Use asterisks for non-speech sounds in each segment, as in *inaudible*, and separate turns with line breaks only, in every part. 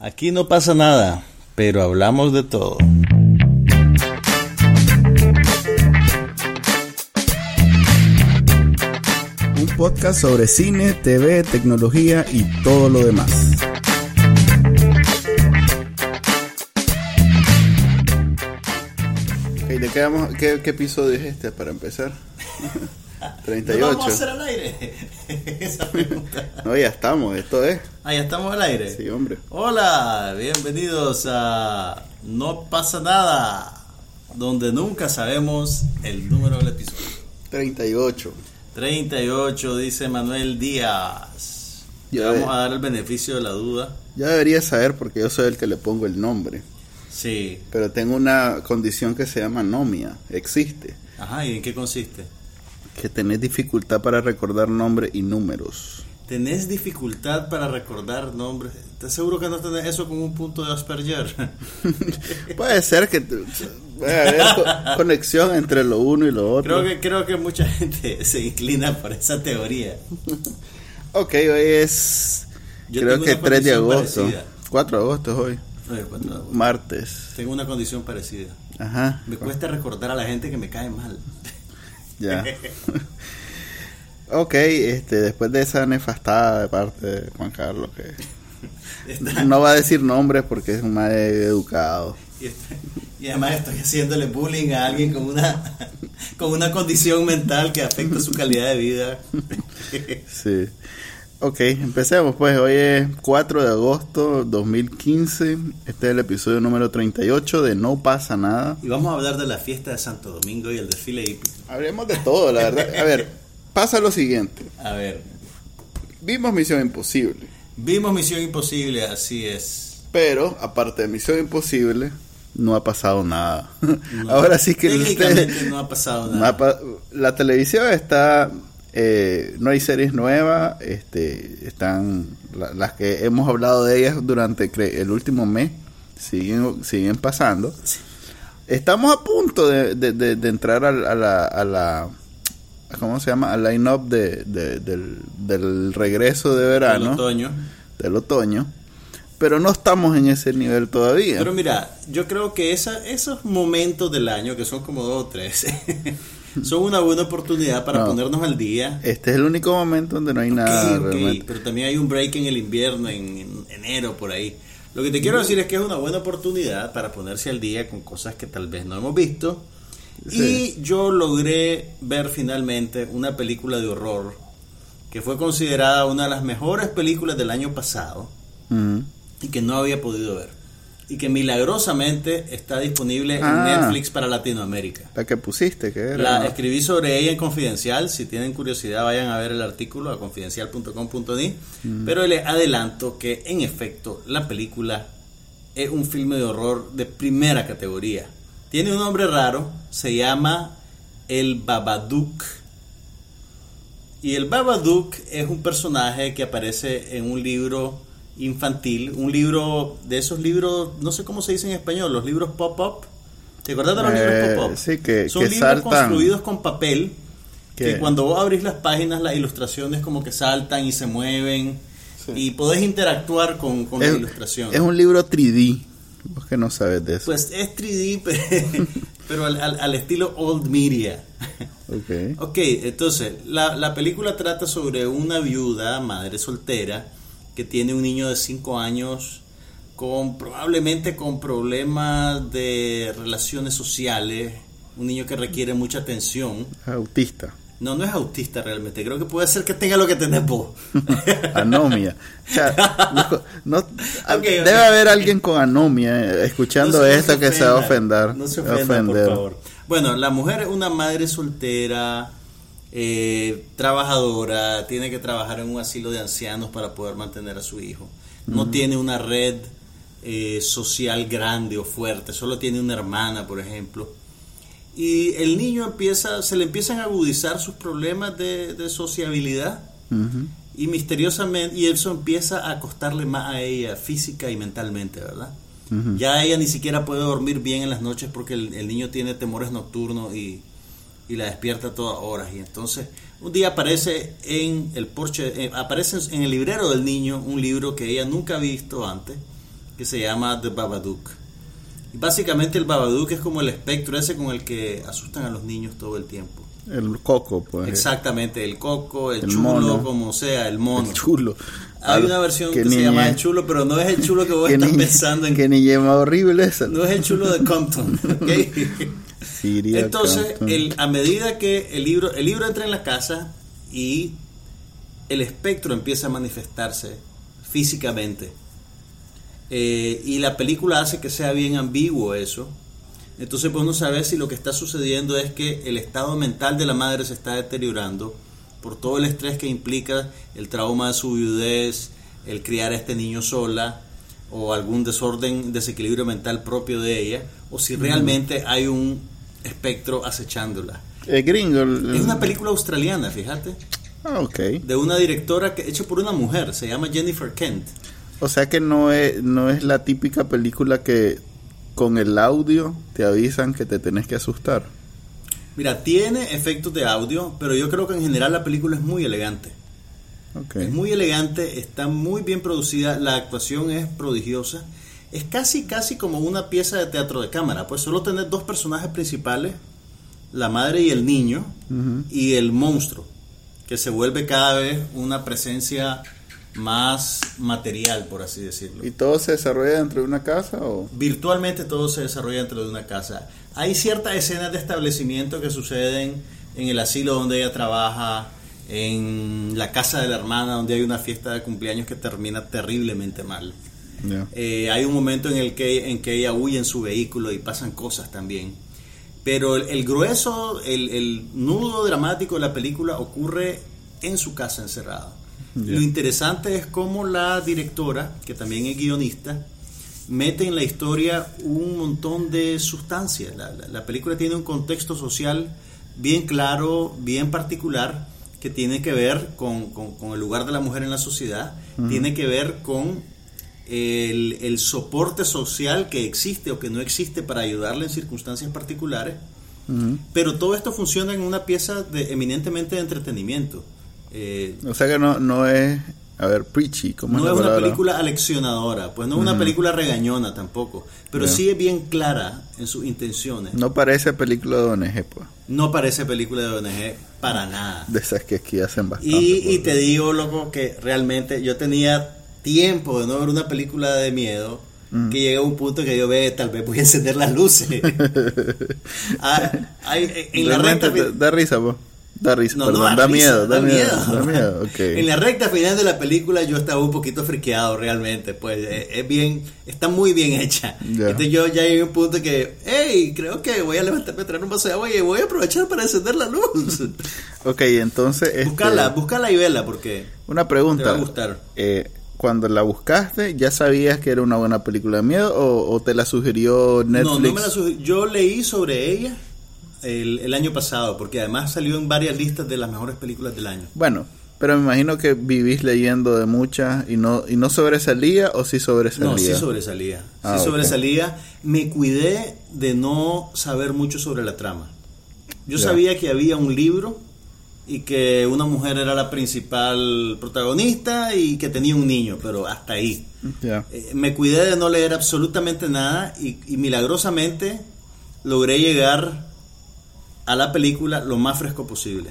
Aquí no pasa nada, pero hablamos de todo.
Un podcast sobre cine, TV, tecnología y todo lo demás.
Ok, ¿de qué, vamos- qué, qué episodio es este para empezar? *laughs* *laughs* 38.
¿No vamos a hacer al aire? *laughs* Esa pregunta.
No, ya estamos, esto es.
Ah, ya estamos al aire.
Sí, hombre.
Hola, bienvenidos a No pasa nada, donde nunca sabemos el número del episodio.
38.
38, dice Manuel Díaz. Le
Ya
vamos a dar el beneficio de la duda.
Ya debería saber porque yo soy el que le pongo el nombre.
Sí.
Pero tengo una condición que se llama anomia. Existe.
Ajá, ¿y en qué consiste?
Que tenés dificultad para recordar nombres y números.
¿Tenés dificultad para recordar nombres? ¿Estás seguro que no tenés eso como un punto de Asperger? *laughs*
Puede ser que puede haber co- *laughs* conexión entre lo uno y lo otro.
creo que creo que mucha gente se inclina por esa teoría.
Ok, hoy es.
Yo
creo que
una
3 de agosto.
parecida.
4 de agosto es hoy.
Oye,
Martes.
Tengo una condición parecida.
Ajá.
Me cuesta recordar a la gente que me cae mal.
Ya. *laughs* ok, este, después de esa nefastada de parte de Juan Carlos, que no va a decir nombres porque es un mal educado.
y además estoy haciéndole bullying a alguien con una con una condición mental que afecta su calidad de vida. *laughs*
Sí. Ok, empecemos pues. Hoy es 4 de agosto 2015. Este es el episodio número 38 de No pasa nada.
y vamos a hablar de la fiesta de Santo Domingo y el desfile hípico.
Hablemos de todo, la verdad. A ver, pasa lo siguiente.
A ver,
Vimos Misión Imposible.
vimos Misión Imposible, así es.
Pero, aparte de Misión Imposible, no ha pasado nada. *laughs* Ahora sí que
técnicamente
usted- *laughs*
no ha pasado
no
nada.
ha pa- la televisión está... eh, no hay series nuevas, este, están la- las que hemos hablado de ellas durante el último mes, siguen, siguen pasando. Estamos a punto de, de- de- de entrar al- a, la, a la, ¿cómo se llama? Al line-up de, de- del, del regreso de verano,
otoño.
del otoño, pero no estamos en ese nivel todavía.
Pero mira, yo creo que esa, esos momentos del año, que son como dos o tres, *laughs* *laughs* son una buena oportunidad para
No.
ponernos al día.
Este es el único momento donde no hay nada realmente.
Pero también hay un break en el invierno, en, en enero, por ahí. Lo que te quiero decir es que es una buena oportunidad para ponerse al día con cosas que tal vez no hemos visto.
Sí.
Y yo logré ver finalmente una película de horror que fue considerada una de las mejores películas del año pasado y que no había podido ver. Y que milagrosamente está disponible en
Ah.
Netflix para Latinoamérica.
La que pusiste, que era.
La escribí sobre ella en Confidencial. Si tienen curiosidad, vayan a ver el artículo a confidencial.com.di. Pero les adelanto que, en efecto, la película es un filme de horror de primera categoría. Tiene un nombre raro, se llama El Babadook. Y el Babadook es un personaje que aparece en un libro infantil, un libro de esos libros, no sé cómo se dice en español, los libros pop-up. ¿Te acuerdas de los
Eh,
libros pop-up?
sí, que-
Son
que
libros
saltan.
construidos con papel, que cuando vos abrís las páginas, las ilustraciones como que saltan y se mueven,
Sí.
y podés interactuar con, con
es,
la ilustración.
es un libro 3D. Vos que no sabes de eso.
Pues es 3D, *laughs* pe- pero al, al- al estilo old media.
ok.
Ok, entonces, la, la película trata sobre una viuda, madre soltera, que tiene un niño de 5 años con probablemente con problemas de relaciones sociales, un niño que requiere mucha atención.
Autista.
No, no es autista realmente, creo que puede ser que tenga lo que tenés vos. *laughs*
Anomia. O sea, no- no- *laughs*
Ok,
debe haber alguien con anomia eh, escuchando
No
esto
se
que se va a
ofenda,
ofender.
No se ofenda, por
ofender.
favor. Bueno, la mujer es una madre soltera, eh, trabajadora, tiene que trabajar en un asilo de ancianos para poder mantener a su hijo. No tiene una red eh, social grande o fuerte, solo tiene una hermana, por ejemplo. Y el niño empieza, se le empiezan a agudizar sus problemas de, de sociabilidad y misteriosamente, y eso empieza a costarle más a ella física y mentalmente, ¿verdad? Ya ella ni siquiera puede dormir bien en las noches porque el, el niño tiene temores nocturnos y, y la despierta a todas horas. Y entonces, un día aparece en el porche, eh, aparece en el librero del niño un libro que ella nunca ha visto antes, que se llama The Babadook. Y básicamente el Babadook es como el espectro ese con el que asustan a los niños todo el tiempo.
El coco, pues.
Exactamente, el coco, el,
El
chulo,
mono.
como sea, el mono.
El chulo.
Hay una versión
que
que, se llama el chulo, pero no es el chulo que vos estás
ni-
pensando en.
Que ni llama horrible esa.
No es el chulo de Compton. *laughs* ¿ok?
Siria
Entonces, el, a medida que el libro, el libro entra en la casa y el espectro empieza a manifestarse físicamente. Eh, y la película hace que sea bien ambiguo eso. Entonces, pues uno sabe si lo que está sucediendo es que el estado mental de la madre se está deteriorando por todo el estrés que implica el trauma de su viudez, el criar a este niño sola, o algún desorden, desequilibrio mental propio de ella, o si realmente hay un espectro acechándola.
El gringo. el-
Es una película australiana, fíjate,
Ah, ok.
de una directora que hecha por una mujer, se llama Jennifer Kent.
O sea que no es, no es la típica película que con el audio te avisan que te tenés que asustar.
Mira, tiene efectos de audio, pero yo creo que en general la película es muy elegante.
Ok.
Es muy elegante, está muy bien producida, la actuación es prodigiosa. Es casi, casi como una pieza de teatro de cámara, pues solo tener dos personajes principales, la madre y el niño, y el monstruo, que se vuelve cada vez una presencia más material, por así decirlo.
¿Y todo se desarrolla dentro de una casa o...?
Virtualmente todo se desarrolla dentro de una casa. Hay ciertas escenas de establecimiento que suceden en el asilo donde ella trabaja, en la casa de la hermana donde hay una fiesta de cumpleaños que termina terriblemente mal. Eh, hay un momento en el que, en que ella huye en su vehículo y pasan cosas también. Pero el, el grueso, el, el nudo dramático de la película ocurre en su casa encerrada. Lo interesante es cómo la directora, que también es guionista, mete en la historia un montón de sustancias. La, la- la película tiene un contexto social bien claro, bien particular, que tiene que ver con, con- con el lugar de la mujer en la sociedad, tiene que ver con el, el soporte social que existe o que no existe para ayudarle en circunstancias particulares.
Ujú.
Pero todo esto funciona en una pieza de, eminentemente de entretenimiento. Eh,
O sea que no, no es... A ver, preachy, ¿cómo
no
es
una película aleccionadora, pues no es una película regañona tampoco, pero sí es bien clara en sus intenciones. No,
No parece película de ONG, pues.
parece película de ONG para nada.
De esas que aquí hacen bastante.
Y, y
pues.
te digo, loco, que realmente yo tenía tiempo de no ver una película de miedo. Que llega un punto que yo ve, tal vez voy a encender las luces. *laughs* Ah, hay- en la recta
da, da risa, pues. Da risa,
No,
perdón.
no,
da,
risa,
miedo, da, miedo. Da miedo. *laughs*
En la recta final de la película yo estaba un poquito friqueado realmente, pues eh, es bien, está muy bien hecha. Entonces yo ya llegué a un punto que, hey, creo que voy a levantarme a traer un vaso de agua y voy a aprovechar para encender la luz. *laughs*
Ok, entonces... este,
Búscala, búscala y vela porque
Una pregunta.
Te va a gustar.
Eh, cuando la buscaste, ¿ya sabías que era una buena película de miedo o, o te la sugirió Netflix?
no, no me la sugi- yo leí sobre ella el, el año pasado porque además salió en varias listas de las mejores películas del año.
Bueno, pero me imagino que vivís leyendo de muchas y no y no sobresalía o sí sobresalía.
No, sí sobresalía.
Ah,
sí
ok.
sobresalía. Me cuidé de no saber mucho sobre la trama. Yo sabía que había un libro y que una mujer era la principal protagonista y que tenía un niño, pero hasta ahí. Eh, me cuidé de no leer absolutamente nada y, y milagrosamente logré llegar a la película lo más fresco posible.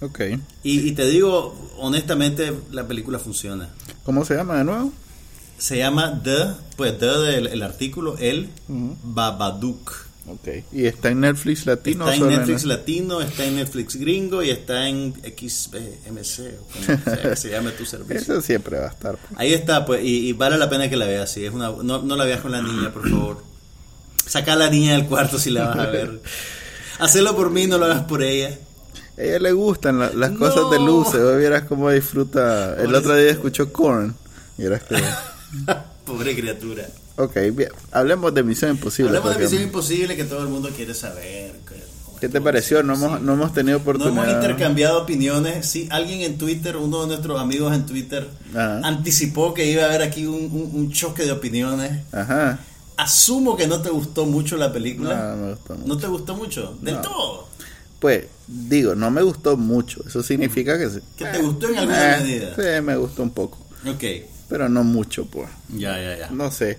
Ok.
Y, y te digo, honestamente, la película funciona.
¿Cómo se llama de nuevo?
Se llama The, pues The del el artículo, el Babadook.
Ok. ¿Y está en Netflix latino?
Está en Netflix latino, está en Netflix gringo y está en XBMC, o como *laughs* sea que se llame tu servicio.
Eso siempre va a estar. pues.
Ahí está, pues, y, y vale la pena que la veas, sí, es una, no, no la veas con la niña, por favor. Saca a la niña del cuarto si la vas a ver. *laughs* Hacelo por mí, no lo hagas por ella.
A ella le gustan la- las
No.
cosas de luces. Vos vieras cómo disfruta. El otro día escuchó Korn. Y eras que... *laughs*
Pobre criatura.
Ok, bien. Hablemos de Misión Imposible.
Hablemos de Misión Imposible que todo el mundo quiere saber.
¿Qué te pareció? No hemos, no hemos tenido
No
oportunidad.
hemos intercambiado opiniones. Sí, alguien en Twitter, uno de nuestros amigos en Twitter,
Ajá.
anticipó que iba a haber aquí un, un- un choque de opiniones.
Ajá.
Asumo que no te gustó mucho la
No,
película.
no me gustó mucho.
¿No te gustó mucho? Del
No.
todo.
Pues, digo, no me gustó mucho. Eso significa que sí.
Que te gustó en alguna
Eh,
medida.
Sí, me gustó un poco.
Ok.
pero no mucho, pues.
Ya, ya, ya.
No sé.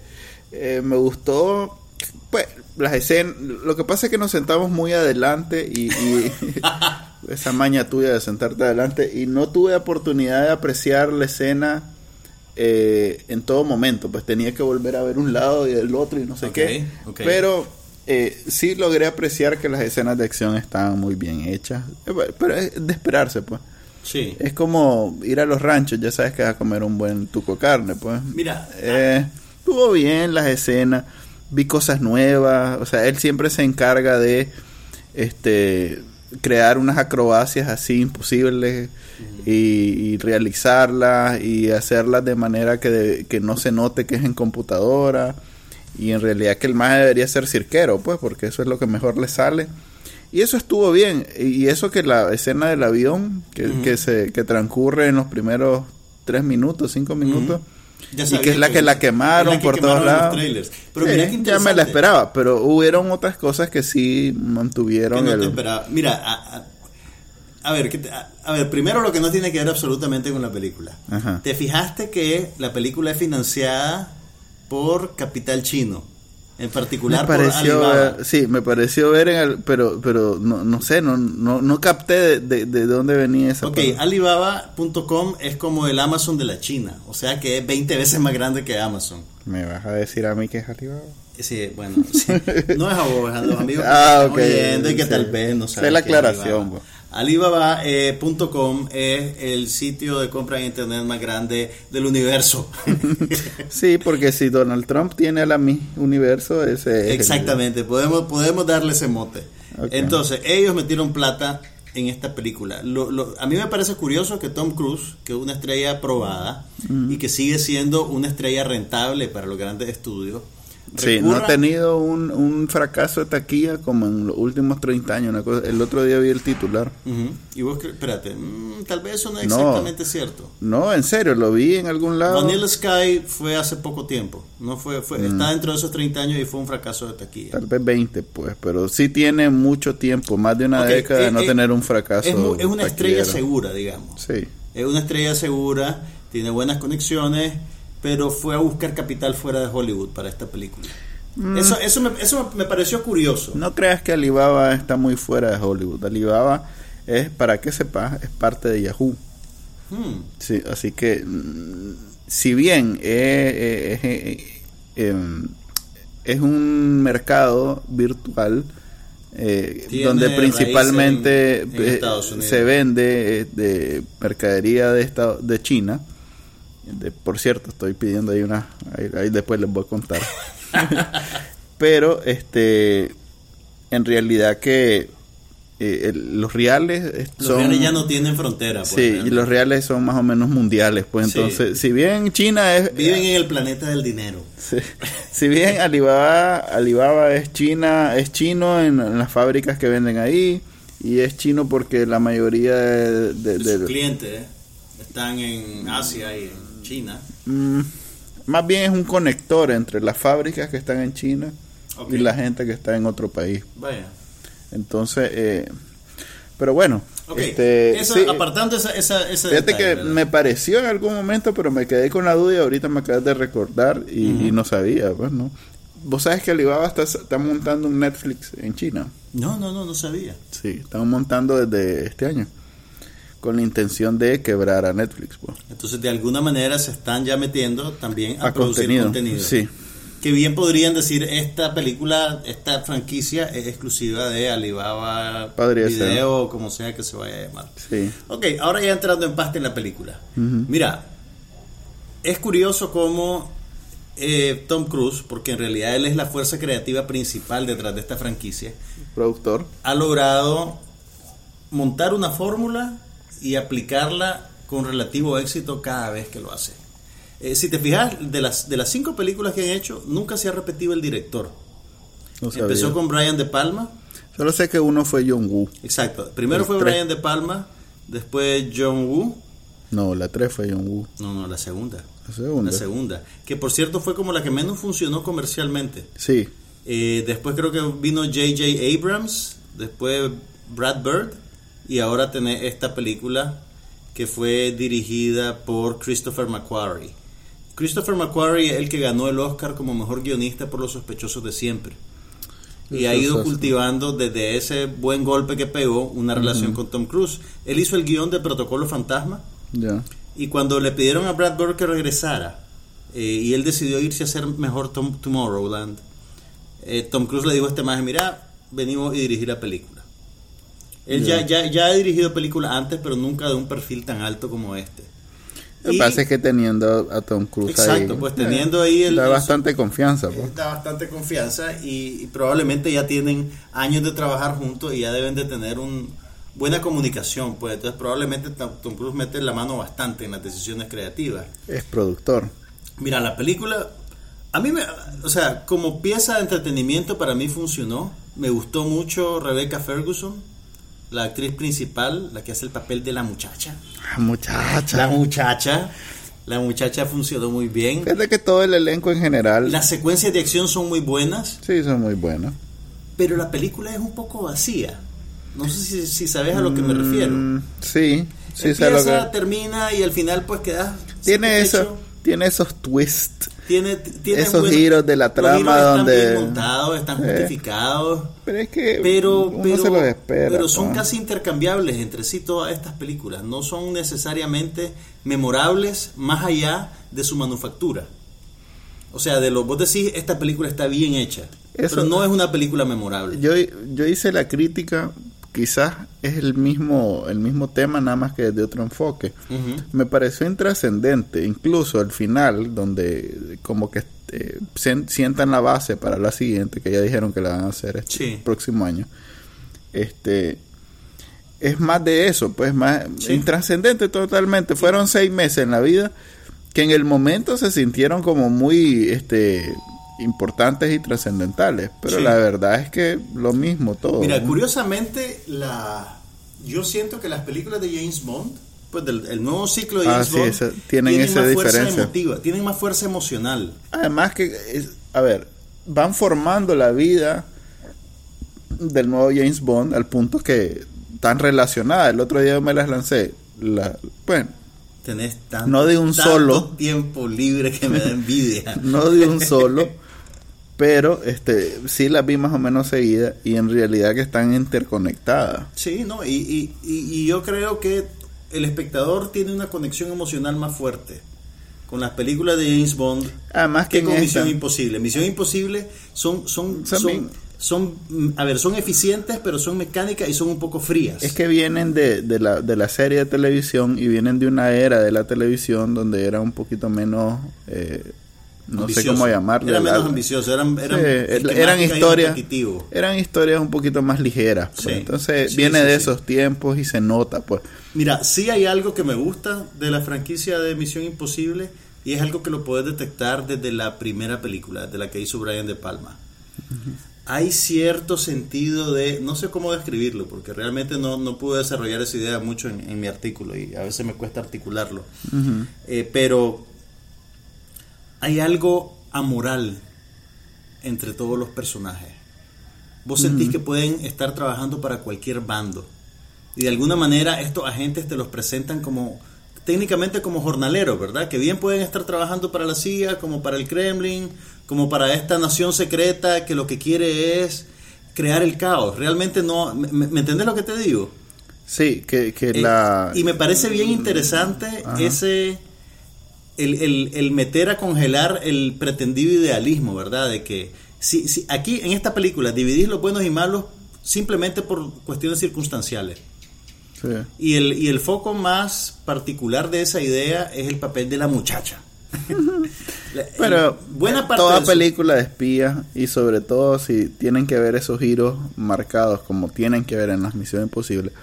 Eh, me gustó, pues, las escenas. Lo que pasa es que nos sentamos muy adelante y, y *laughs* esa maña tuya de sentarte adelante y no tuve oportunidad de apreciar la escena eh, en todo momento. Pues tenía que volver a ver un lado y el otro y no sé qué. Pero eh, sí logré apreciar que las escenas de acción estaban muy bien hechas. Eh, Pero es de esperarse, pues.
Sí.
Es como ir a los ranchos, ya sabes que vas a comer un buen tuco de carne, pues.
Mira,
Eh, estuvo bien las escenas, vi cosas nuevas, o sea, él siempre se encarga de este crear unas acrobacias así imposibles y, y realizarlas y hacerlas de manera que, de- que no se note que es en computadora y en realidad que el más debería ser cirquero, pues, porque eso es lo que mejor le sale. Y eso estuvo bien. Y eso que la escena del avión, que, que se que transcurre en los primeros tres minutos, cinco minutos,
Ya
y que es la que la quemaron
la que
por todos
quemaron los
lados.
trailers. Pero
Sí,
mira qué
ya me la esperaba, pero hubieron otras cosas que sí
Que
mantuvieron
no
el...
te. Mira, a, a- a ver, ¿qué te- a, a ver, primero lo que no tiene que ver absolutamente con la película.
Ajá.
¿Te fijaste que la película es financiada por Capital Chino? En
Me
particular por
pareció
Alibaba.
ver, sí, me pareció ver en el, pero pero no, no sé, no, no, no capté de, de, de dónde venía esa
Ok. Alibaba.com es como el Amazon de la China, o sea que es 20 veces más grande que Amazon.
Me vas a decir a mí que es Alibaba.
Sí, bueno, sí. *laughs* no es a vos, a los amigos que
Ah,
están
ok,
oyendo y que
sí.
tal vez no saben
la
es
aclaración,
Alibaba. Alibaba.com es el sitio de compra en internet más grande del universo. *laughs*
Sí, porque si Donald Trump tiene a la mi universo, ese es el-
Exactamente, podemos, podemos darle ese mote. Entonces, ellos metieron plata en esta película. Lo- lo- a mí me parece curioso que Tom Cruise, que es una estrella probada y que sigue siendo una estrella rentable para los grandes estudios,
Sí, no ha tenido un, un fracaso de taquilla como en los últimos 30 años. Una cosa, el otro día vi el titular.
Ujú. Y vos, espérate, mm, tal vez eso no es
No.
exactamente cierto.
No, en serio, lo vi en algún lado.
Vanilla Sky fue hace poco tiempo, no fue, fue está dentro de esos 30 años y fue un fracaso de taquilla.
Tal vez 20, pues, pero sí tiene mucho tiempo, más de una década de
eh,
no
eh,
tener un fracaso.
Es, es una estrella segura, digamos.
Sí.
Es una estrella segura, tiene buenas conexiones, pero fue a buscar capital fuera de Hollywood para esta película. Eso, eso, me, eso me pareció curioso.
Mm. No creas que Alibaba está muy fuera de Hollywood. Alibaba es, para que sepas, es parte de Yahoo.
Hmm.
Sí, así que, mm, si bien eh, eh, eh, eh, em, es un mercado virtual eh, donde principalmente
en- en
se vende de mercadería de, esta- de China. De- por cierto, estoy pidiendo ahí una, ahí, ahí después les voy a contar. *laughs* Pero, este, en realidad que eh, el- los reales eh,
Los
son...
reales ya no tienen frontera. pues,
Sí, y los reales son más o menos mundiales, pues
Sí.
entonces, si bien China es...
Viven en el planeta del dinero.
Sí. Si bien Alibaba, Alibaba es China, es chino en, en las fábricas que venden ahí, y es chino porque la mayoría de... de-
clientes eh, están en Asia y en China.
Mm, más bien es un conector entre las fábricas que están en China y la gente que está en otro país.
Vaya.
Entonces, eh, pero bueno,
Ok,
este, sí,
apartando esa, esa,
Fíjate
detalle,
que
¿verdad?
me pareció en algún momento, pero me quedé con la duda y ahorita me acabas de recordar y no sabía, pues, ¿no? Vos sabes que Alibaba está, está montando un Netflix en China.
No, no, no, no sabía.
Sí, están montando desde este año. Con la intención de quebrar a Netflix, pues.
Entonces, de alguna manera se están ya metiendo también a,
A
producir
contenido,
contenido.
sí.
Que bien podrían decir, esta película, esta franquicia es exclusiva de Alibaba
ser.
Video, o como sea que se vaya a llamar.
Sí.
Ok, ahora ya entrando en pasta en la película. Mira, es curioso cómo eh, Tom Cruise, porque en realidad él es la fuerza creativa principal detrás de esta franquicia,
Productor.
ha logrado montar una fórmula y aplicarla con relativo éxito cada vez que lo hace. Eh, si te fijas, de las, de las cinco películas que han hecho, nunca se ha repetido el director.
No.
Empezó con Brian De Palma.
Solo sé que uno fue John Woo.
Exacto. Primero fue
tres.
Brian De Palma, después John Woo.
No, la 3 fue John Woo.
No, no, la segunda.
La segunda.
La segunda. Que por cierto fue como la que menos funcionó comercialmente.
Sí.
Eh, después creo que vino J.J. Abrams, después Brad Bird y ahora tenés esta película que fue dirigida por Christopher McQuarrie, Christopher McQuarrie es el que ganó el Oscar como mejor guionista por Los sospechosos de siempre. Y ha ido cultivando desde ese buen golpe que pegó una relación con Tom Cruise. Él hizo el guion de Protocolo Fantasma
Ya.
y cuando le pidieron a Brad Bird que regresara eh, y él decidió irse a hacer mejor Tom- Tomorrowland, eh, Tom Cruise le dijo a este maje, mira, venimos y dirigir la película. Él ya, ya, ya ha dirigido películas antes, pero nunca de un perfil tan alto como este.
Lo que pasa es que teniendo a Tom Cruise ahí.
Exacto, pues, teniendo ahí el-
Da
el-
bastante confianza, pues.
Da bastante confianza y, y probablemente ya tienen años de trabajar juntos y ya deben de tener un buena comunicación, pues entonces probablemente Tom Cruise mete la mano bastante en las decisiones creativas.
Es productor.
Mira, la película, a mí me, o sea, como pieza de entretenimiento para mí funcionó. Me gustó mucho Rebecca Ferguson, la actriz principal, la que hace el papel de la muchacha.
Ah, muchacha.
La muchacha, la muchacha funcionó muy bien.
Fíjate que todo el elenco en general.
Las secuencias de acción son muy buenas,
Sí, son muy buenos.
pero la película es un poco vacía. No sé si, si sabes a lo que me refiero.
Mm, sí, sí sé lo
Empieza,
que.
termina y al final pues queda
Tiene eso, tiene esos twists.
Tiene, tiene
Esos giros de la
los
trama
giros están
donde-
bien montados, están
Eh.
justificados,
Pero es que
pero,
uno
pero,
se los espera.
pero son casi intercambiables entre sí todas estas películas. No son necesariamente memorables más allá de su manufactura. O sea, de lo vos decís, esta película está bien hecha,
Eso-
pero no es una película memorable.
Yo, yo hice la crítica, quizás es el mismo, el mismo tema, nada más que de otro enfoque. Me pareció intrascendente, incluso al final, donde como que eh, sien- sientan la base para la siguiente, que ya dijeron que la van a hacer este
Sí.
próximo año. Este es más de eso, pues más
Sí.
intrascendente totalmente. Fueron seis meses en la vida que en el momento se sintieron como muy este importantes y trascendentales, pero
Sí.
la verdad es que lo mismo todo.
Mira, curiosamente, la, yo siento que las películas de James Bond, pues del el nuevo ciclo de
Ah,
James
sí,
Bond,
esa- tienen esa
más fuerza
diferencia.
emotiva, tienen más fuerza emocional.
Además que, es- a ver, van formando la vida del nuevo James Bond al punto que están relacionadas. El otro día me las lancé. La, bueno,
Tenés tanto,
No de un
tanto
solo.
tiempo libre que me da envidia. *laughs*
no de un solo, pero este sí las vi más o menos seguidas y en realidad que están interconectadas.
Sí, no, y, y, y- y yo creo que el espectador tiene una conexión emocional más fuerte con las películas de James Bond
Además que
que con
esta-
Misión Imposible. Misión Imposible son, son,
Son
son, a ver, son eficientes, pero son mecánicas y son un poco frías.
Es que vienen de, de, la, de la serie de televisión y vienen de una era de la televisión donde era un poquito menos, eh, no sé cómo llamarle.
Era menos ambicioso, eran, eran,
Sí, eran historias, eran historias un poquito más ligeras. pues.
Sí.
Entonces
Sí,
viene de esos tiempos y se nota, pues.
Mira, sí hay algo que me gusta de la franquicia de Misión Imposible y es algo que lo puedes detectar desde la primera película, de la que hizo Brian De Palma. Hay cierto sentido de, no sé cómo describirlo, porque realmente no, no pude desarrollar esa idea mucho en, en mi artículo y a veces me cuesta articularlo. Eh, pero hay algo amoral entre todos los personajes. Vos sentís que pueden estar trabajando para cualquier bando. Y de alguna manera estos agentes te los presentan como técnicamente como jornaleros, ¿verdad? Que bien pueden estar trabajando para la CIA, como para el Kremlin, como para esta nación secreta que lo que quiere es crear el caos. Realmente no, ¿me, me entendés lo que te digo?
Sí, que, que
Eh,
la...
Y me parece bien interesante
Ajá.
ese el, el- el meter a congelar el pretendido idealismo, ¿verdad? De que si, si aquí en esta película dividís los buenos y malos simplemente por cuestiones circunstanciales.
sí.
Y el, y el foco más particular de esa idea es el papel de la muchacha. *laughs*
Pero
buena parte
toda
de
película de espías y sobre todo si tienen que ver esos giros marcados como tienen que ver en las misiones imposibles,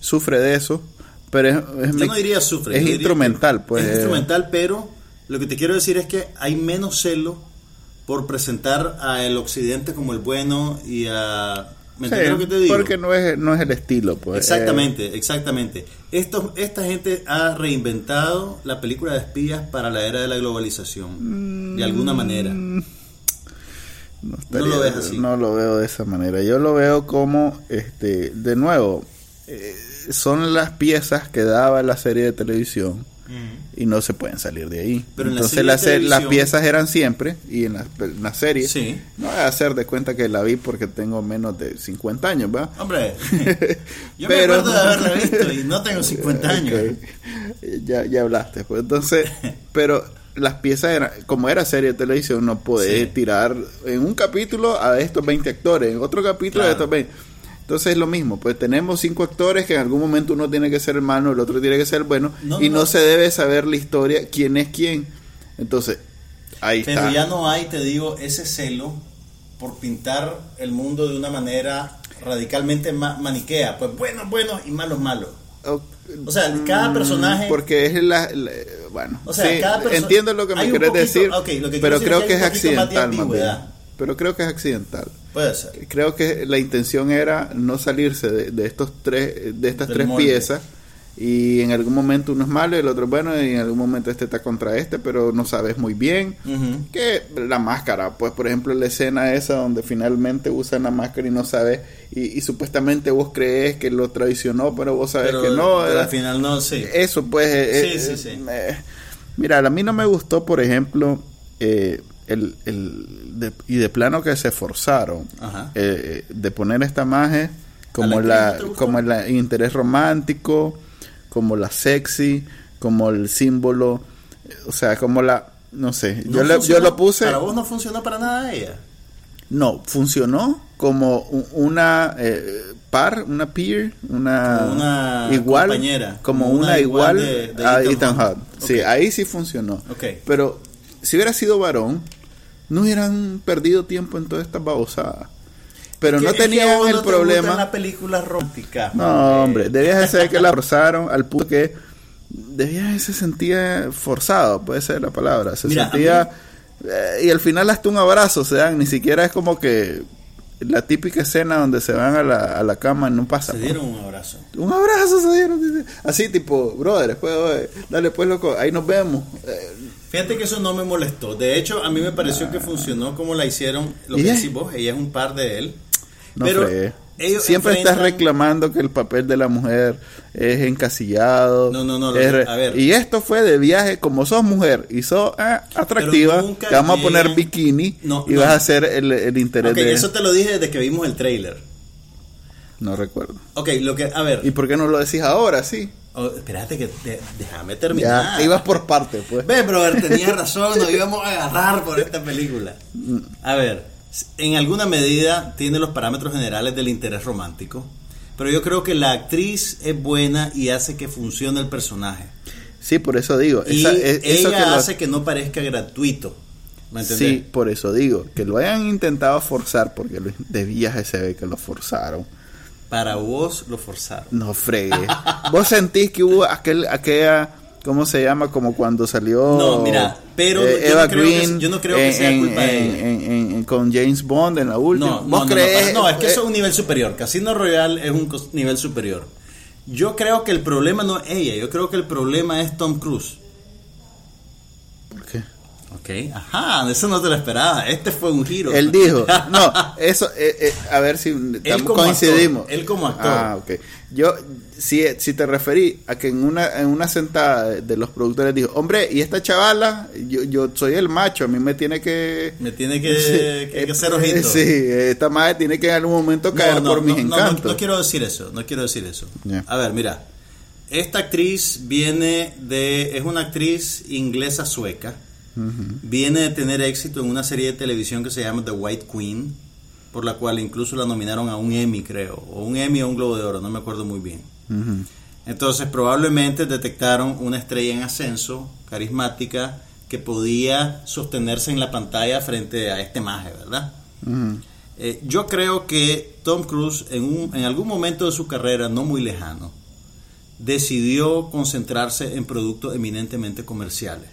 sufre de eso, pero es, es
Yo no diría sufre.
es
diría
instrumental, pues.
Es instrumental, pero lo que te quiero decir es que hay menos celo por presentar al occidente como el bueno y a... ¿Me
Sí,
entiendes lo que te digo?
Porque no es, no es el estilo, pues.
Exactamente, exactamente. Estos, esta gente ha reinventado la película de espías para la era de la globalización, de alguna manera.
Mm, No,
No lo ves así.
no lo veo de esa manera. Yo lo veo como, este, de nuevo, eh, son las piezas que daba la serie de televisión y no se pueden salir de ahí.
Pero en la
Entonces
serie
las, las piezas eran siempre y en la, en la serie
Sí.
no voy a hacer de cuenta que la vi porque tengo menos de 50 años, ¿va?
Hombre, *laughs* yo
Pero-
me acuerdo de *laughs* haberla visto y no tengo 50 años.
Ya, ya hablaste, pues entonces, *laughs* pero las piezas eran, como era serie de televisión, no podés
Sí.
tirar en un capítulo a estos 20 actores, en otro capítulo a estos 20. Entonces es lo mismo, pues tenemos cinco actores que en algún momento uno tiene que ser el malo, el otro tiene que ser el bueno,
No,
y
no,
se debe saber la historia, quién es quién. Entonces, ahí
Pero
está.
ya no hay, te digo, ese celo por pintar el mundo de una manera radicalmente ma- maniquea. Pues buenos, buenos y malos, malos.
O-
O sea, cada personaje...
Porque es la, la- bueno,
O sea,
sí,
cada
entiendo lo que me querés
poquito-
decir,
que
pero
decir
creo
es que
es accidental más. Pero creo que es accidental.
Puede ser.
Creo que la intención era no salirse de, de estos tres de estas
Del
tres
molde.
piezas y en algún momento uno es malo y el otro es bueno y en algún momento este está contra este, pero no sabes muy bien. Que la máscara, pues por ejemplo la escena esa donde finalmente usan la máscara y no sabes y, y supuestamente vos crees que lo traicionó, pero vos sabes
Pero,
que no.
pero
eh,
al final no, sí.
eso pues eh,
Sí,
eh,
sí, sí.
eh, mira a mí no me gustó por ejemplo eh, el, el de- y de plano que se forzaron
Ajá.
eh, de poner esta magia como
¿A la
como el interés romántico como la sexy como el símbolo o sea como la no sé
No
yo, le- yo lo puse
Para vos no funcionó para nada ella.
no funcionó como una eh, par una peer una,
Como una
igual
compañera,
como,
como
una,
una
igual,
igual de- de
a
Ethan
Ethan
Hunt.
Hunt sí ahí sí funcionó pero si hubiera sido varón no hubieran perdido tiempo en toda esta babosada pero no tenían el
no te gustan
problema
las películas románticas.
no, hombre, debías de ser que la forzaron al punto que debía se sentía forzado, puede ser la palabra, se
Mira,
sentía eh, y al final hasta un abrazo se dan, ni siquiera es como que la típica escena donde se van a la, a la cama no pasa.
Se
pues.
dieron un abrazo.
Un abrazo se dieron, así tipo, brother, oye, dale pues loco, ahí nos vemos. Eh,
Fíjate que eso no me molestó. De hecho, a mí me pareció que funcionó como la hicieron. Lo
¿Y
que decís vos, ella es un par de él.
no
pero ellos
Siempre estás reclamando que el papel de la mujer es encasillado.
No, no, no, lo
es
que-
re-
a ver.
Y esto fue de viaje, como sos mujer y sos ah, atractiva, te vamos a poner bikini
No,
y
no.
vas a hacer el, el interés
Ok,
de...
eso te lo dije desde que vimos el trailer.
No recuerdo.
Ok, lo que, a ver.
¿Y por qué no lo decís ahora? Sí.
Oh, espérate que te- déjame terminar.
Ya, ibas por parte, pues.
Ve, brother, tenías *laughs* razón, nos íbamos a agarrar por esta película. A ver, en alguna medida tiene los parámetros generales del interés romántico, pero yo creo que la actriz es buena y hace que funcione el personaje.
Sí, por eso digo.
Y
esa- es- eso
ella
que lo-
hace que no parezca gratuito. ¿Me entendés?
Sí, por eso digo. Que lo hayan intentado forzar, porque lo- de viaje se ve que lo forzaron.
Para vos lo forzaron.
No fregues. ¿Vos sentís que hubo aquel, aquella, ¿cómo se llama? Como cuando salió
No, mira, pero
eh,
yo no
Eva
que-
Green
yo no creo que sea culpa de
en-
ella.
con James Bond en la última.
No, no,
¿Vos
no, no,
crees?
no, es que
eh,
eso es un nivel superior. Casino Royale es un nivel superior. Yo creo que el problema no es ella, yo creo que el problema es Tom Cruise.
¿Por qué?
Ok, ajá, eso no te lo esperaba. Este fue un giro.
Él dijo, *laughs* no, eso, eh, eh, a ver si coincidimos.
actor, él como actor.
Ah, ok. Yo, si, si te referí a que en una, en una sentada de, de los productores dijo, hombre, y esta chavala, yo, yo soy el macho, a mí me tiene que...
Me tiene que, *laughs*
Sí,
que- que hacer ojito.
Sí, esta madre tiene que en algún momento caer
no,
por mis
no,
encantos.
No, quiero decir eso, no quiero decir eso. A ver, mira. Esta actriz viene de. Es una actriz inglesa sueca. Viene de tener éxito en una serie de televisión que se llama The White Queen, por la cual incluso la nominaron a un Emmy, creo. O un Emmy o un Globo de Oro, no me acuerdo muy bien. Entonces probablemente detectaron una estrella en ascenso, carismática, que podía sostenerse en la pantalla frente a este maje, ¿verdad? Eh, yo creo que Tom Cruise en, un- en algún momento de su carrera, no muy lejano, decidió concentrarse en productos eminentemente comerciales.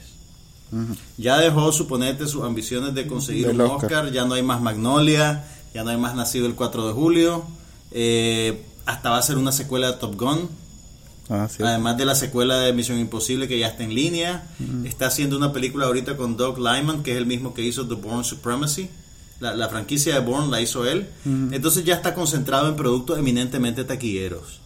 Ya dejó, suponete, sus ambiciones de conseguir
Del
un
Oscar.
Oscar, ya no hay más Magnolia, ya no hay más Nacido el 4 de julio, eh, hasta va a ser una secuela de Top Gun,
Ah, sí.
Además de la secuela de Misión Imposible que ya está en línea, está haciendo una película ahorita con Doug Lyman, que es el mismo que hizo The Bourne Supremacy. La, la franquicia de Bourne la hizo él. Entonces ya está concentrado en productos eminentemente taquilleros.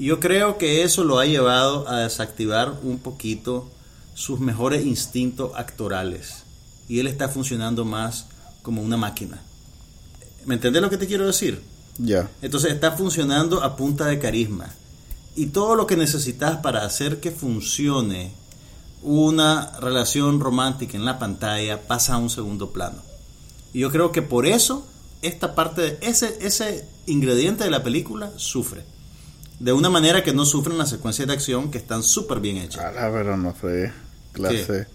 Yo creo que eso lo ha llevado a desactivar un poquito sus mejores instintos actorales y él está funcionando más como una máquina. ¿Me entendés lo que te quiero decir?
Ya.
Entonces está funcionando a punta de carisma. Y todo lo que necesitas para hacer que funcione una relación romántica en la pantalla pasa a un segundo plano. Y yo creo que por eso esta parte, de ese, ese ingrediente de la película sufre. De una manera que no sufren las secuencias de acción que están súper bien hechas.
Ah, pero no fue clase.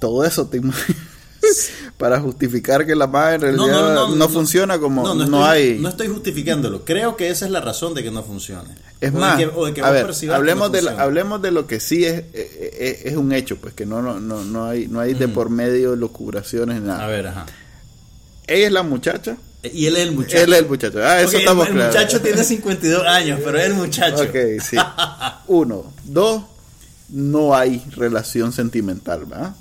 Todo eso te *laughs* para justificar que la madre en realidad no, funciona como no,
estoy,
hay.
No estoy justificándolo. Creo que esa es la razón de que no funcione.
Es más, a ver, hablemos, de hablemos de lo que sí es, es, es, un hecho, pues que no, no, no, no hay, no hay de por medio locuraciones, nada.
A ver, ajá.
Ella es la muchacha.
Y él es el muchacho.
Él es el muchacho. Ah, eso estamos
el, el muchacho tiene 52 años, pero es el muchacho.
Ok, sí. *laughs* Uno. Dos, no hay relación sentimental, ¿verdad?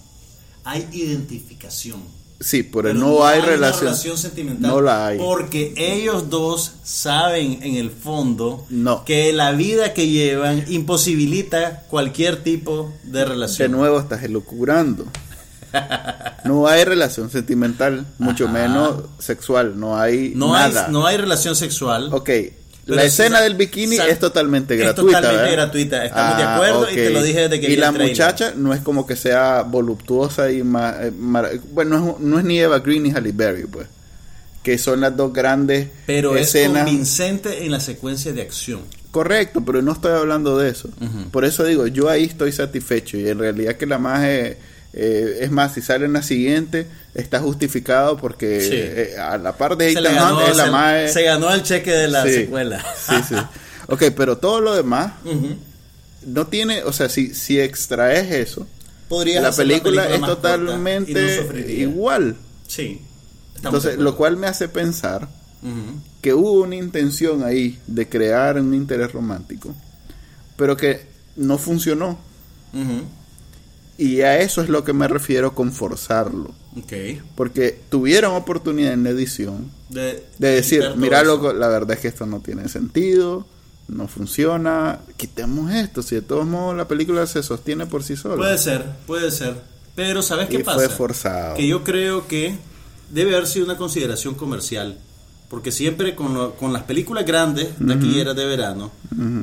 Hay identificación.
Sí, pero, no, hay, relación,
sentimental.
No la hay.
Porque ellos dos saben en el fondo
no.
que la vida que llevan imposibilita cualquier tipo de relación.
De nuevo estás elucubrando. *laughs* No hay relación sentimental, mucho menos sexual, no hay
no
nada.
Hay, no hay relación sexual.
Ok, la escena del bikini es totalmente gratuita.
Es totalmente gratuita, estamos de ah, acuerdo y te lo dije desde que
Y la muchacha no es como que sea voluptuosa y más, eh, bueno, no es, ni Eva Green ni Halle Berry, pues. Que son las dos grandes
pero
escenas.
es convincente en la secuencia de acción.
Correcto, pero no estoy hablando de eso. Por eso digo, yo ahí estoy satisfecho y en realidad que la magia eh, es más, si sale en la siguiente, está justificado porque eh, a la par de
Ethan Hunt es la más. Se ganó el cheque de la secuela.
sí, sí. *laughs* Ok, pero todo lo demás no tiene, o sea, si, si extraes eso, la película, es totalmente igual.
Sí.
Entonces, lo cual me hace pensar que hubo una intención ahí de crear un interés romántico, pero que no funcionó. Y a eso es lo que me refiero con forzarlo.
Okay.
Porque tuvieron oportunidad en la edición de, decir, mira, loco, la verdad es que esto no tiene sentido, no funciona, quitemos esto, si de todos modos la película se sostiene por sí sola.
Puede ser, puede ser. Pero ¿sabes qué pasa?
Fue forzado.
Que yo creo que debe haber sido una consideración comercial. Porque siempre con, con las películas grandes, de aquí era de verano,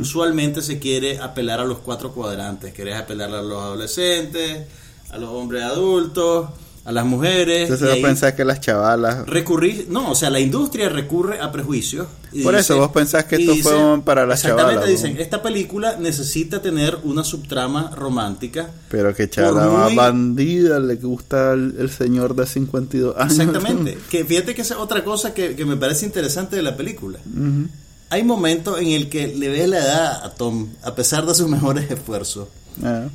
usualmente se quiere apelar a los cuatro cuadrantes. Querés apelar a los adolescentes, a los hombres adultos, a las mujeres.
Entonces vos pensás que las chavalas...
Recurrir, no, o sea, la industria recurre a prejuicios.
Por eso vos pensás que esto fue para las chavalas.
Exactamente, dicen, esta película necesita tener una subtrama romántica.
Pero que chavala bandida le gusta el, señor de 52 años.
Exactamente, *laughs* que fíjate que es otra cosa que, me parece interesante de la película. Hay momentos en el que le ves la edad a Tom, a pesar de sus *laughs* mejores esfuerzos.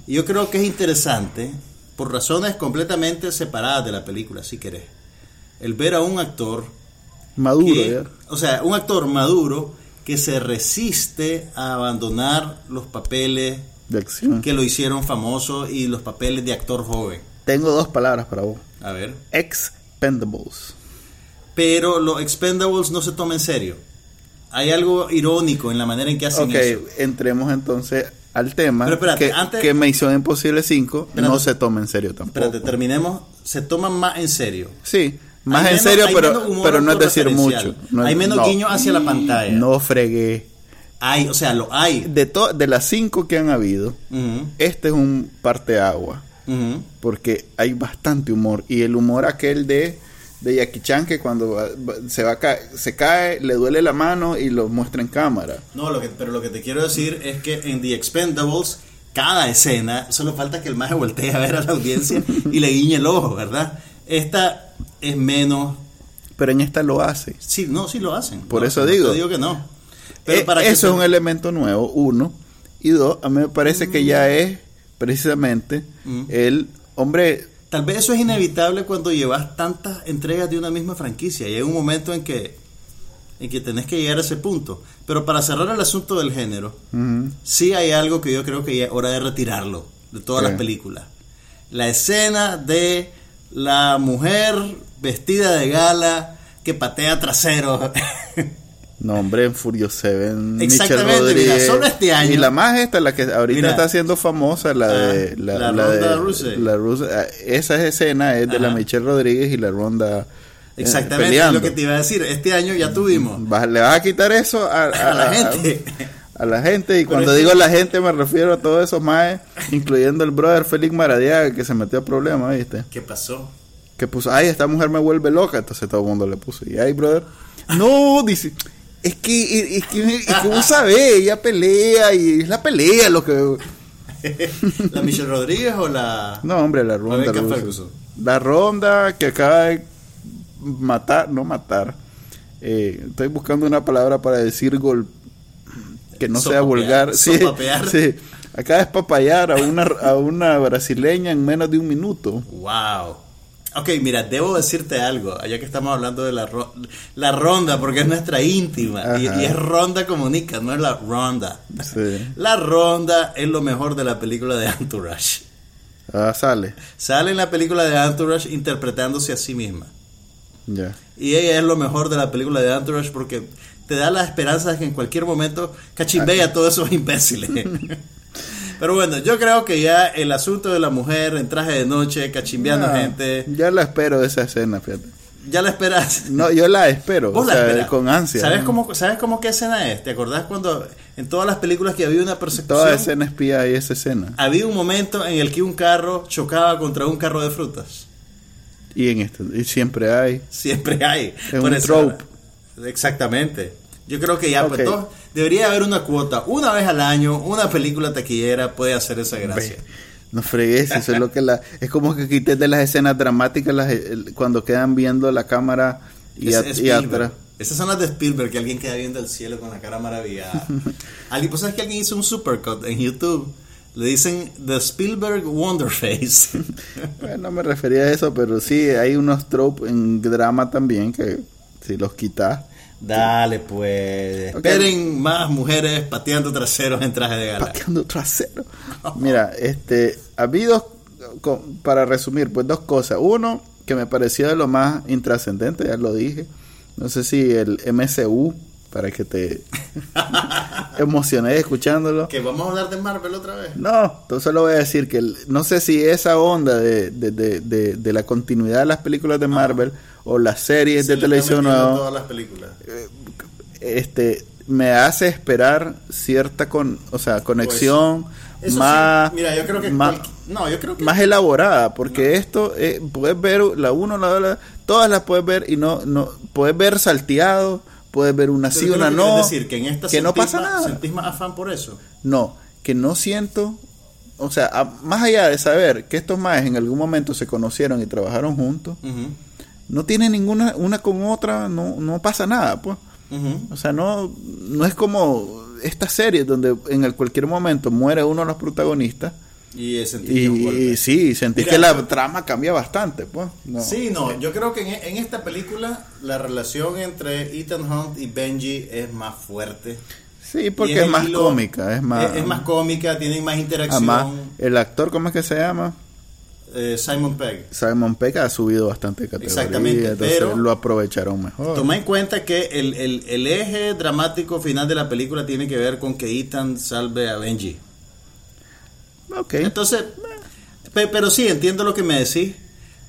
Y yo creo que es interesante por razones completamente separadas de la película, si querés. El ver a un actor
maduro,
o sea, un actor maduro que se resiste a abandonar los papeles
de acción
que lo hicieron famoso y los papeles de actor joven.
Tengo dos palabras para vos.
A ver.
Expendables.
Pero los Expendables no se toman en serio. Hay algo irónico en la manera en que hacen eso.
Ok, entremos entonces al tema que, antes, que Misión Imposible 5 no se toma en serio tampoco.
Espérate, terminemos. Se toman más en serio.
Sí, más en serio, pero, pero no es decir mucho.
hay menos guiño hacia la pantalla.
No fregué.
Hay, o sea, lo hay.
De, de las cinco que han habido, este es un parteagua. Porque hay bastante humor. Y el humor aquel de de Jackie Chan que cuando se va se cae, le duele la mano y lo muestra en cámara.
No, lo que, pero lo que te quiero decir es que en The Expendables cada escena solo falta que el maje voltee a ver a la audiencia y le guiñe el ojo, ¿verdad? Esta es menos
pero en esta lo hace.
Sí, no, sí lo hacen.
Por eso digo.
digo que no.
Pero eh, para eso es un elemento nuevo, uno. Y dos, a mí me parece que ya es precisamente mm. el hombre
Tal vez eso es inevitable cuando llevas tantas entregas de una misma franquicia y hay un momento en que en que tenés que llegar a ese punto. Pero para cerrar el asunto del género, sí hay algo que yo creo que ya es hora de retirarlo de todas las películas. La escena de la mujer vestida de gala que patea trasero *laughs*
No, hombre, en Furio 7, Michelle
Exactamente, mira, solo este año.
Y la más esta, la que ahorita
Mira.
está haciendo famosa, la de...
Ah,
La,
la
la
Ronda
de-
Rousey.
la Rousey. Ah, Esa escena es de la. Michelle Rodríguez y la ronda... eh,
Exactamente, es
peleando.
lo que te iba a decir. Este año ya tuvimos
Le vas a quitar eso a,
a *laughs* la gente.
A, la gente, y cuando
es
digo
que-
la gente me refiero a todos esos maes, incluyendo el brother Félix Maradiaga que se metió a problemas, ¿viste?
¿Qué pasó?
Que puso, ay, esta mujer me vuelve loca, entonces todo el mundo le puso, y ay, brother, *laughs* no, dice, es que, es que, es que vos sabés, ella pelea, y es la pelea lo que... *laughs*
¿La Michelle Rodríguez o la.?
No, hombre, la ronda.
Ferguson.
La ronda que acaba de matar, no matar. eh, estoy buscando una palabra para decir gol que no sea vulgar. *laughs* Sí, sí. Acaba de espapallar a una, a una brasileña en menos de un minuto.
¡Wow! Ok, mira, debo decirte algo, ya que estamos hablando de la, ro- la ronda, porque es nuestra íntima, y, es ronda comunica, no es la ronda.
Sí.
La ronda es lo mejor de la película de Entourage.
Ah, sale.
Sale en la película de Entourage interpretándose a sí misma.
Ya.
Y ella es lo mejor de la película de Entourage porque te da la esperanza de que en cualquier momento cachimbea a todos esos imbéciles. *laughs* Pero bueno, yo creo que ya el asunto de la mujer en traje de noche, cachimbeando
Ah,
gente,
Ya la espero esa escena, fíjate.
ya la esperas.
No, yo la espero.
Vos
o
la
sea,
esperas.
con ansia.
¿Sabes
¿no?
cómo, ¿Sabes cómo qué escena es? ¿Te acordás cuando en todas las películas que había una persecución?
Toda escena espía y esa escena.
Había un momento en el que un carro chocaba contra un carro de frutas.
Y en esto, y siempre hay.
Siempre hay.
Es
Por
un trope.
Exactamente. Yo creo que ya, pues, todo- debería haber una cuota. Una vez al año, una película taquillera puede hacer esa gracia.
No fregues, eso es lo que la... Es como que quites de las escenas dramáticas las, el- cuando quedan viendo la cámara y, a- y atrás.
Esas son las de Spielberg, que alguien queda viendo el cielo con la cara maravillada. *laughs* alguien, pues sabes que alguien hizo un supercut en YouTube. Le dicen The Spielberg Wonderface. *laughs*
Bueno, no me refería a eso, pero sí, hay unos tropes en drama también que si los quitas...
Dale, pues. Esperen más mujeres pateando traseros en traje de gala.
pateando trasero. Mira, este, ha habido, co- para resumir, pues dos cosas. Uno, que me pareció de lo más intrascendente, ya lo dije. No sé si el MCU, para que te *laughs* emocioné escuchándolo.
Que vamos a hablar de Marvel otra vez.
No, entonces solo voy a decir que el- no sé si esa onda de, de, de, de- de la continuidad de las películas de Marvel o las series
Se
de televisión nuevas,
todas las películas.
este me hace esperar cierta con, o sea, conexión
Eso sí,
más
mira, yo creo que
más,
cualqui- no, yo creo que
más elaborada, porque esto eh, puedes ver la 1, la 2, todas las puedes ver y no no puedes ver salteado, puedes ver una sí,
¿qué es lo
una no,
decir que en esta
que no pasa
más-
nada.
sentís más afán por eso.
No, que no siento, o sea, a- más allá de saber que estos maes en algún momento se conocieron y trabajaron juntos, no tienen ninguna una con otra, no no pasa nada, pues. O sea, no, no es como esta serie donde en el cualquier momento muere uno de los protagonistas
Y sentís
y, sí, sentí
Mira,
que la trama cambia bastante, pues. No.
Sí, no, yo creo que en, en esta película la relación entre Ethan Hunt y Benji es más fuerte.
Sí, porque es más
hilo-
cómica, es más...
Es, es más cómica, tienen más interacción.
Además, el actor, ¿cómo es que se llama?
Eh, Simon Pegg.
Simon Pegg ha subido bastante categoría,
Exactamente,
entonces
pero-
lo aprovecharon mejor.
Toma en cuenta que el, el- el eje dramático final de la película tiene que ver con que Ethan salve a Benji.
Ok.
Entonces, pe- pero sí, entiendo lo que me decís.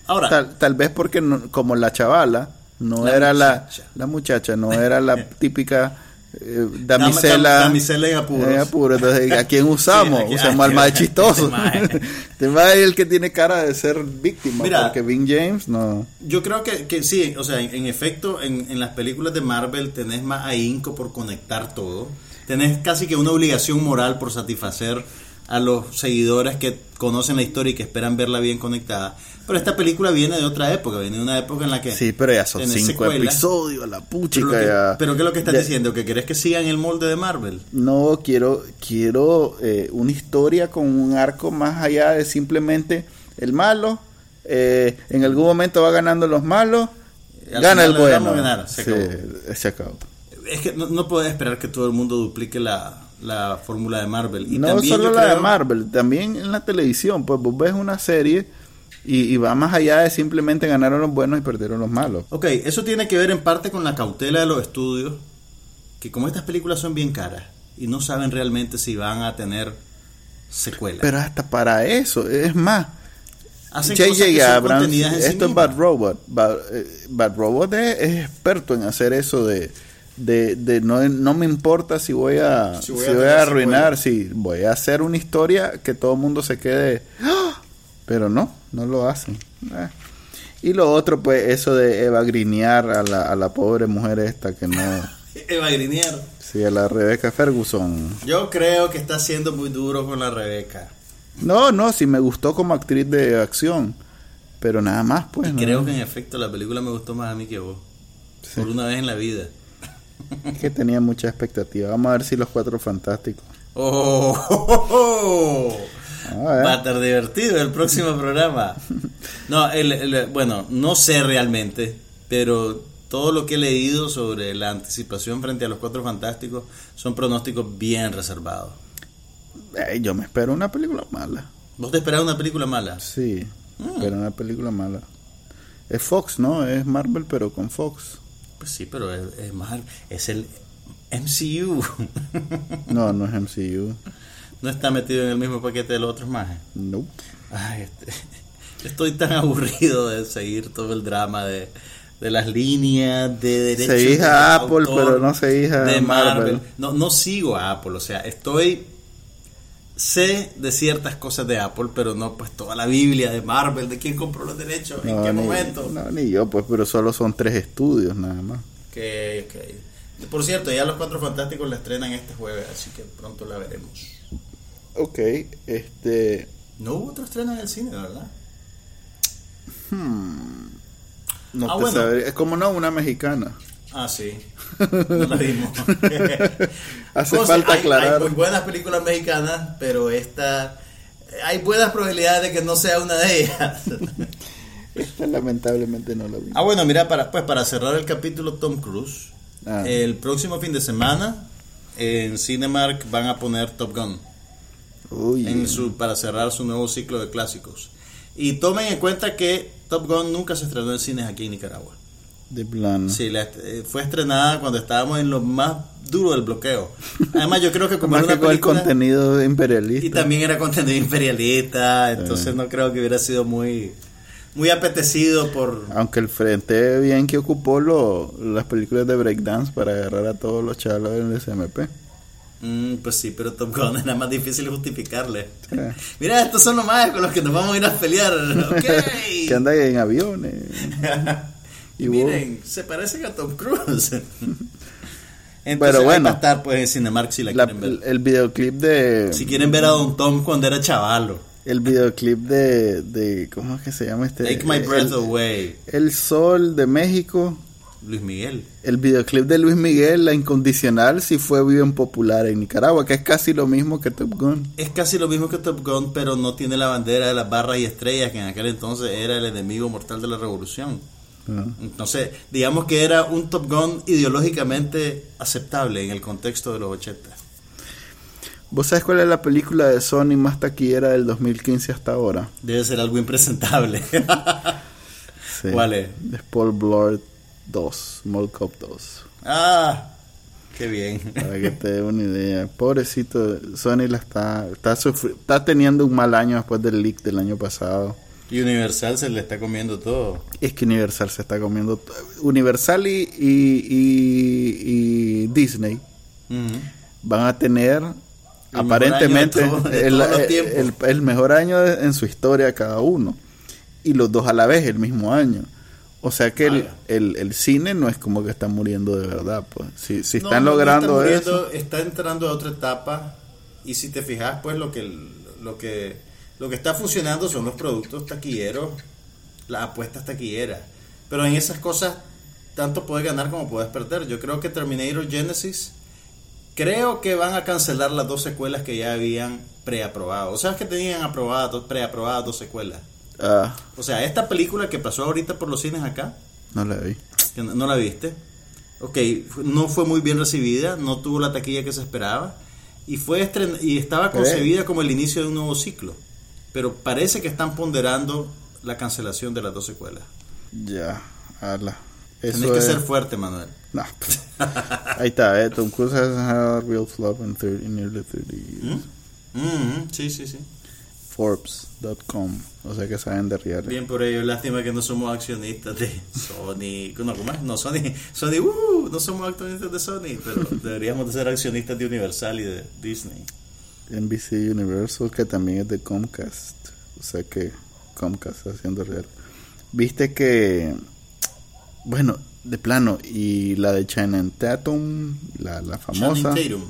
Ahora,
Tal, tal vez porque no- como la chavala no
La
era la,
muchacha.
la muchacha, no era la *laughs* típica eh, damisela,
damisela apuros.
en apuros. Entonces, ¿a quién *laughs* usamos?
Sí, aquí-
usamos al más *laughs* chistoso.
este mae.
Este es el que tiene cara de ser víctima,
Mira.
porque Vin James no.
yo creo que, que sí, o sea, en, en efecto, en, en las películas de Marvel tenés más ahínco por conectar todo. Tenés casi que una obligación moral por satisfacer a los seguidores que conocen la historia y que esperan verla bien conectada. Pero esta película viene de otra época, viene de una época en la que...
Sí, pero ya son cinco episodios, la
Pero,
puchica
lo que-
ya.
pero ¿qué es lo que estás
Ya-
diciendo? ¿Que querés que sigan el molde de Marvel?
No, quiero, quiero eh, una historia con un arco más allá de simplemente el malo. eh, en algún momento va ganando los malos,
al
gana el bueno.
ganar, se
Sí,
acabó.
se acabó.
Es que no, no puedes esperar que todo el mundo duplique la, la fórmula de Marvel. Y
no
también
solo la de Marvel, también en la televisión. Pues vos ves una serie y, y va más allá de simplemente ganaron los buenos y perdieron los malos.
Ok, eso tiene que ver en parte con la cautela de los estudios que como estas películas son bien caras y no saben realmente si van a tener secuela.
Pero hasta para eso, es más, J.J. Abrams,
sí
esto es. Bad Robot. Bad, eh, Bad Robot es, es experto en hacer eso de, de, de no, no me importa si voy a,
Si
si
voy
voy
a
arruinar, si voy a hacer una historia que todo el mundo se quede. ¡Ah! Pero no, no lo hacen. Eh. Y lo otro, pues, eso de Eva Grinear a la, a la pobre mujer esta que no. *laughs*
Eva Grinier.
Sí, a la Rebecca Ferguson.
Yo creo que está siendo muy duro con la Rebeca.
No, no, sí me gustó como actriz de acción. Pero nada más, pues.
Y
¿no?
creo que en efecto la película me gustó más a mí que a vos.
Sí.
Por una vez en la vida.
Es *laughs* que tenía mucha expectativa. Vamos a ver si los cuatro fantásticos.
Oh, *laughs* oh, oh. Va a estar divertido el próximo *laughs* programa. No, el- el- bueno, no sé realmente, pero todo lo que he leído sobre la anticipación frente a los Cuatro Fantásticos son pronósticos bien reservados.
Eh, yo me espero una película mala.
¿Vos te esperabas una película mala?
Sí,
Mm.
pero una película mala. Es Fox, ¿no? Es Marvel, pero con Fox.
Pues sí, pero es, es más, es el MCU. *laughs*
No, no es MCU.
no está metido en el mismo paquete de los otros más.
Nope.
Ay, este, *laughs* estoy tan aburrido de seguir todo el drama de, de las líneas de derechos.
Seguís
de
a Apple,
autor,
pero no seguís a
de
Marvel.
No, no sigo a Apple, o sea, estoy sé de ciertas cosas de Apple, pero no pues toda la Biblia de Marvel, de quién compró los derechos, en qué
ni,
momento.
No, ni yo, pues, pero solo son tres estudios nada más.
Que, que- Por cierto, ya los Cuatro Fantásticos la estrenan este jueves, así que pronto la veremos.
Ok, este.
No hubo otro estreno en el cine, ¿verdad?
No
Ah,
te
bueno.
sabría- Es como no, una mexicana.
Ah, sí. No la vimos. *laughs*
Hace falta
hay-
aclarar.
Hay muy buenas películas mexicanas, pero esta. Hay buenas probabilidades de que no sea una de ellas. *laughs*
Esta lamentablemente no la vi.
ah, bueno, mira, para, pues para cerrar el capítulo Tom Cruise,
Ah.
el próximo fin de semana en Cinemark van a poner Top Gun
Uy,
en su, para cerrar su nuevo ciclo de clásicos. Y tomen en cuenta que Top Gun nunca se estrenó en cines aquí en Nicaragua.
De plano.
Sí, la eh, fue estrenada cuando estábamos en lo más duro del bloqueo. Además, yo creo que como *laughs* era
que
una
con el
película
contenido imperialista.
y también era contenido imperialista, *laughs* entonces no creo que hubiera sido muy muy apetecido por
Aunque el frente bien que ocupó lo, las películas de breakdance para agarrar a todos los chalos del SMP.
Mm, pues sí, pero Top Gun era más difícil justificarle.
Sí. *laughs*
Mira, estos son los más con los que nos vamos a ir a pelear.
Que anda en aviones.
Y
Y vos-
miren, se parecen a Tom Cruise. *laughs* Entonces,
Pero
ahí
bueno.
va a estar pues en Cinemark si la,
La-
quieren ver.
el, el videoclip de
Si quieren ver a Don Tom cuando era chavalo.
el videoclip de, de ¿cómo es que se llama este?
Take my breath
el,
away.
el Sol de México.
Luis Miguel.
El videoclip de Luis Miguel, La Incondicional, sí fue bien popular en Nicaragua, que es casi lo mismo que Top Gun.
Es casi lo mismo que Top Gun, pero no tiene la bandera de las barras y estrellas, que en aquel entonces era el enemigo mortal de la revolución. Entonces, digamos que era un Top Gun ideológicamente aceptable en el contexto de los 80.
¿Vos sabés cuál es la película de Sony más taquillera del 2015 hasta ahora?
Debe ser algo impresentable. *laughs*
Sí.
¿Cuál es?
Es Paul Blart 2, Mall Cop 2.
ah, qué bien.
Para que te dé una idea. Pobrecito, Sony la está, está, sufri- está teniendo un mal año después del leak del año pasado.
Y Universal se le está comiendo todo.
Es que Universal se está comiendo. t- Universal y, y, y- y Disney van a tener aparentemente
todo-
el, el- mejor año de- en su historia cada uno. Y los dos a la vez, el mismo año. O sea que el,
Vaya.
el, el cine no es como que está muriendo de verdad. Pues. Si, si
No,
están
no, no
logrando eso.
Está entrando a otra etapa y si te fijas, pues lo que lo que lo que está funcionando son los productos taquilleros, las apuestas taquilleras. Pero en esas cosas tanto puedes ganar como puedes perder. Yo creo que Terminator Genesis creo que van a cancelar las dos secuelas que ya habían preaprobado. O sea, que tenían aprobadas preaprobadas dos secuelas.
Ah,
O sea, esta película que pasó ahorita por los cines acá,
no la vi.
que no, no la viste. Ok, no fue muy bien recibida, no tuvo la taquilla que se esperaba y fue estren- y estaba concebida como el inicio de un nuevo ciclo. Pero parece que están ponderando la cancelación de las dos secuelas.
Ya, ala. Eso
Tienes que
es-
ser fuerte, Manuel.
No. *laughs* Ahí está, eh. Tom Cruise has had a real flop in, 30, in nearly 30 years.
Mhm, Sí, sí, sí.
Forbes.com. O sea que saben de real.
Bien por ello, lástima que no somos accionistas de Sony. No, ¿cómo es? No, Sony, Sony, uh, no somos accionistas de Sony, pero deberíamos de ser accionistas de Universal y de Disney.
NBC Universal, que también es de Comcast. O sea que Comcast está haciendo real. Viste que, bueno, de plano, y la de China Tatum, la, la famosa,
Tatum,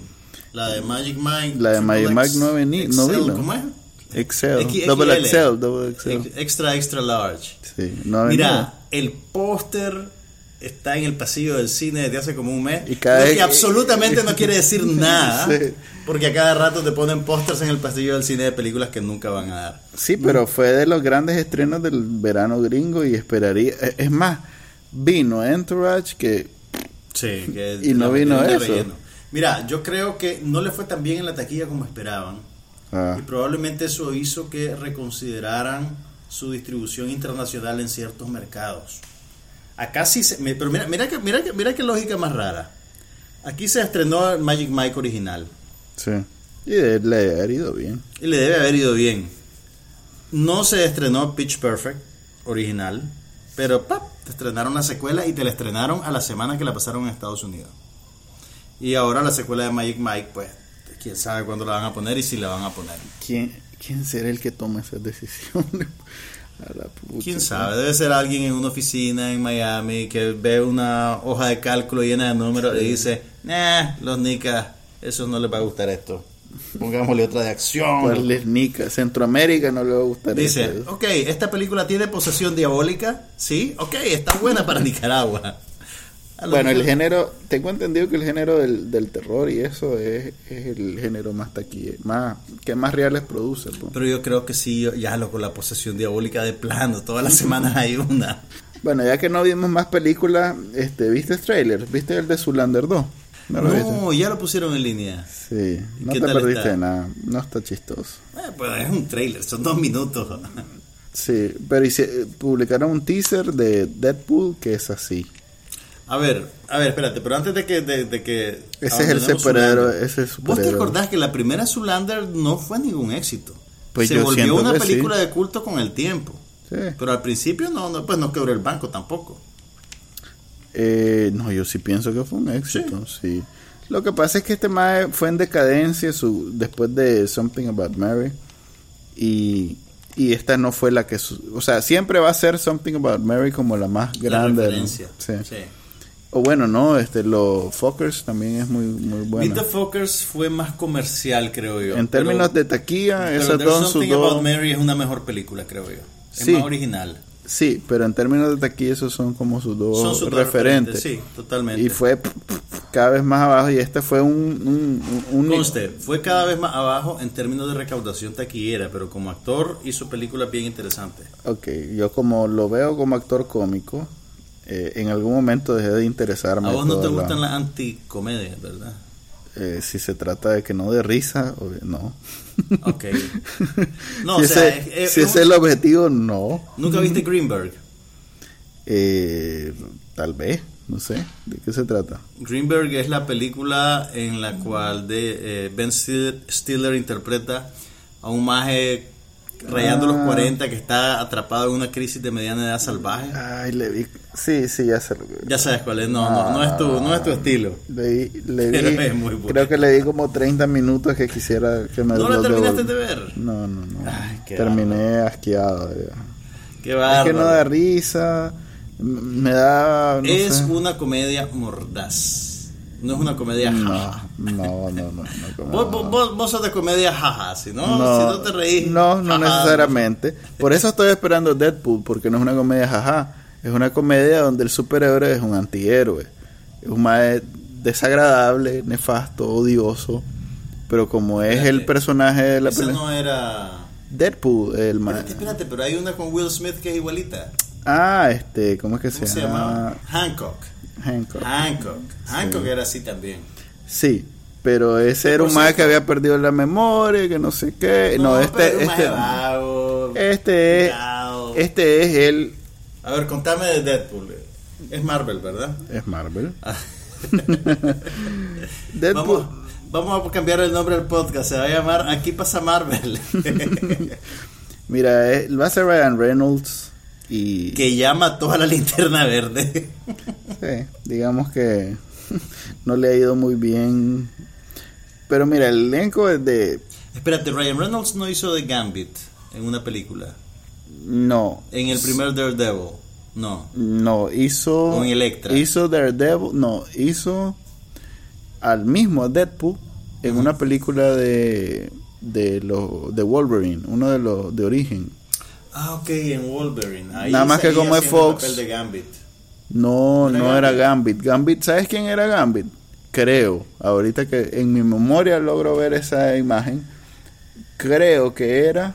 la de Magic Mike.
La de Magic Mike no vení- no vino.
¿Cómo es?
Excel,
X-
Double
XL.
Excel, Double Excel.
Ex- Extra, extra large.
Sí, no.
Mira, el póster está en el pasillo del cine desde hace como un mes.
Y cada
lo
vez
que
que-
absolutamente no quiere decir *laughs* nada.
Sí.
Porque a cada rato te ponen pósters en el pasillo del cine de películas que nunca van a dar.
Sí, pero fue de los grandes estrenos del verano gringo y esperaría. eh, Es más, vino Entourage que.
Sí, que *laughs*
Y no vino eso.
relleno. Mira, yo creo que no le fue tan bien en la taquilla como esperaban.
ah,
Y probablemente eso hizo que reconsideraran su distribución internacional en ciertos mercados. Acá sí se, pero mira, mira que mira que mira qué lógica más rara. Aquí se estrenó Magic Mike original
sí. Y le ha ido bien.
y le debe haber ido bien. No se estrenó Pitch Perfect original, pero ¡pap! te estrenaron la secuela y te la estrenaron a la semana que la pasaron en Estados Unidos. Y ahora la secuela de Magic Mike, pues quién sabe cuándo la van a poner y si la van a poner.
¿Quién, quién será el que toma esas decisiones?
Quién sabe, debe ser alguien en una oficina en Miami que ve una hoja de cálculo llena de números y dice, nah, los nicas, eso no les va a gustar esto. Pongámosle otra de acción.
¿Cuál es Nica? Centroamérica no le va a gustar
Dice,
eso.
ok, esta película tiene posesión diabólica, sí, ok, está buena para *laughs* Nicaragua.
Bueno, el género, tengo entendido que el género del, del terror y eso es, es el género más taquilla, más que más reales produce.
Pero yo creo que sí, ya lo con la posesión diabólica de plano, todas las semanas hay una.
Bueno, ya que no vimos más películas, este, ¿viste el trailer? ¿Viste el de Zulander 2? ¿No lo?
No, ya lo pusieron en línea.
Sí, no
¿Qué
te perdiste
está?
nada, no está chistoso.
Eh, pues es un trailer, son dos minutos.
Sí, pero hice- publicaron un teaser de Deadpool que es así.
A ver, a ver, espérate, pero antes de que... De, de que
Ese es el superhéroe, ese es
¿Vos te acordás que la primera Zoolander no fue ningún éxito?
Pues
Se volvió una
sí.
película de culto con el tiempo.
Sí.
Pero al principio no, no, pues no quebró el banco tampoco.
Eh, no, yo sí pienso que fue un éxito, sí. Lo que pasa es que este mae fue en decadencia su, después de Something About Mary y, y esta no fue la que... su- o sea, siempre va a ser Something About Mary como la más grande.
la referencia.
Sí. O bueno, no, este, los Fockers también es muy, muy
Meet
buena.
the Fockers fue más comercial, creo yo.
En
pero-
términos de taquilla,
pero
esas
There's
dos
Something About. Mary es una mejor película, creo yo. Es
Sí.
más original.
Sí, pero en términos de taquilla esos son como sus dos
Son sus dos
referentes.
Sí, totalmente.
Y fue cada vez más abajo y este fue un... un, un- un-
Conste, fue cada vez más abajo en términos de recaudación taquillera, pero como actor hizo películas bien interesantes.
Ok, yo como lo veo como actor cómico, eh, en algún momento dejé de interesarme.
A vos no te
la-
gustan las anticomedias, ¿verdad?
eh, si se trata de que no de risa, no.
Ok. *laughs* No,
si
o sea,
ese,
es-
si el objetivo, no.
¿Nunca viste Greenberg?
Eh, tal vez, no sé. ¿De qué se trata?
Greenberg es la película en la cual de, eh, Ben Stiller, Stiller interpreta a un maje rayando los
Ah.
40 que está atrapado en una crisis de mediana edad salvaje.
Ay, le vi. Sí, sí, ya sé lo que.
Ya sabes cuál es, no, no, no es tu, no es tu estilo.
Le, vi- le vi- *laughs*
es muy bueno.
creo que le di como 30 minutos que quisiera que me
¿No
lo
terminaste de ver?
No, no, no.
Ay, qué
Terminé asqueado. ya.
Qué
Es que no da risa. Me da. No
es
sé.
una comedia mordaz. No es una comedia jaja.
No, no, no, no. no,
Vos, vos, vos, sos de comedia jaja, si no,
No,
si no te reís.
No, no
jaja,
necesariamente. Por eso estoy esperando Deadpool, porque no es una comedia jaja. Es una comedia donde el superhéroe es un antihéroe. Es un mae desagradable, nefasto, odioso. Pero como es el personaje de la
Esa
película.
no era.
Deadpool, el mae.
Espérate, espérate, pero hay una con Will Smith que es igualita.
Ah, este, ¿cómo es que
¿Cómo
se,
se
llama?
llamaba? Hancock.
Hancock.
Hancock. Era así también.
Sí, pero ese era un
cierto.
que había perdido la memoria, que no sé qué. No, este, este,
vago,
este es, este es el
A ver, contame de Deadpool. Es Marvel, ¿verdad?
Es Marvel.
Ah. *laughs* *laughs*
Deadpool.
Vamos, vamos a cambiar el nombre del podcast. Se va a llamar Aquí pasa Marvel. *laughs*
Mira, eh, va a ser Ryan Reynolds y
que ya mató a la linterna verde.
sí, digamos que *laughs* no le ha ido muy bien. Pero mira, el elenco es de
Espérate, Ryan Reynolds no hizo The Gambit en una película.
no,
En el primer Daredevil. No.
no hizo
Con Electra.
hizo Daredevil, no, hizo al mismo Deadpool en una película de de los de Wolverine, uno de los de origen.
Ah, ok, en Wolverine. Ahí
Nada más que como es
haciendo el
Fox.
papel de Gambit.
No,
¿Era
no era
Gambit?
Gambit. ¿sabes quién era Gambit? Creo, ahorita que en mi memoria logro ver esa imagen, creo que era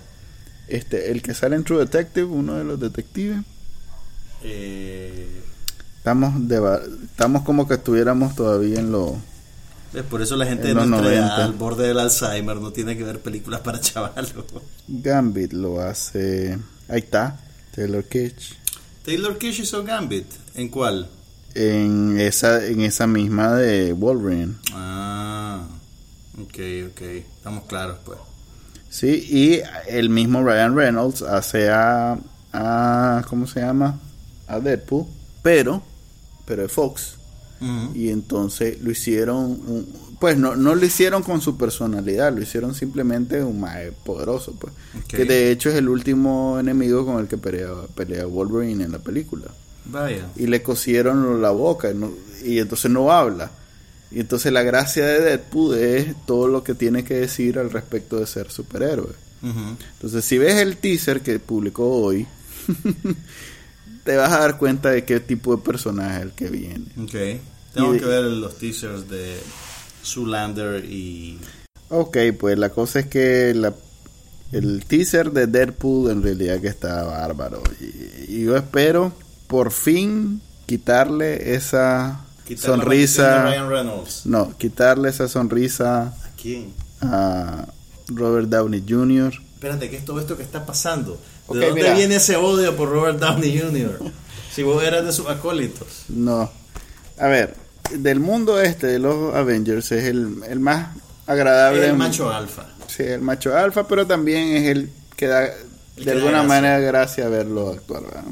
este el que sale en True Detective, uno de los detectives.
Eh,
Estamos deba- estamos como que estuviéramos todavía en lo
por eso la gente de nuestra edad,
90.
al borde del Alzheimer, no tiene que ver películas para *laughs* chavalos.
Gambit lo hace. Ahí está, Taylor Kitsch.
Taylor Kish hizo Gambit. ¿En cuál?
En esa en esa misma de Wolverine.
Ah, ok, ok. Estamos claros, pues.
Sí, y el mismo Ryan Reynolds hace a, a ¿cómo se llama? A Deadpool, pero pero es Fox. Y entonces lo hicieron, pues no, no lo hicieron con su personalidad, lo hicieron simplemente un mae poderoso, pues. Que de hecho es el último enemigo con el que pelea, pelea Wolverine en la película.
Vaya.
Y le cosieron la boca no- y entonces no habla. Y entonces la gracia de Deadpool es todo lo que tiene que decir al respecto de ser superhéroe. Entonces si ves el teaser que publicó hoy, *laughs* te vas a dar cuenta de qué tipo de personaje es el que viene.
Ok. Tengo que ver los teasers de Zoolander y...
Ok, pues la cosa es que la, el teaser de Deadpool en realidad que está bárbaro. Y, y yo espero por fin quitarle esa
quitar
sonrisa.
Ryan Reynolds.
No, quitarle esa sonrisa
¿A quién?
a Robert Downey Jr.
Espérate, ¿qué es todo esto que está pasando? ¿De dónde
mira.
viene ese odio por Robert Downey Jr.? si vos eras de sus acólitos.
No. A ver, del mundo este de los Avengers es el, el más agradable.
El macho alfa.
Sí, el macho alfa, pero también es el que da
El
de
que
alguna
gracia.
manera gracia verlo actuar. ¿verdad?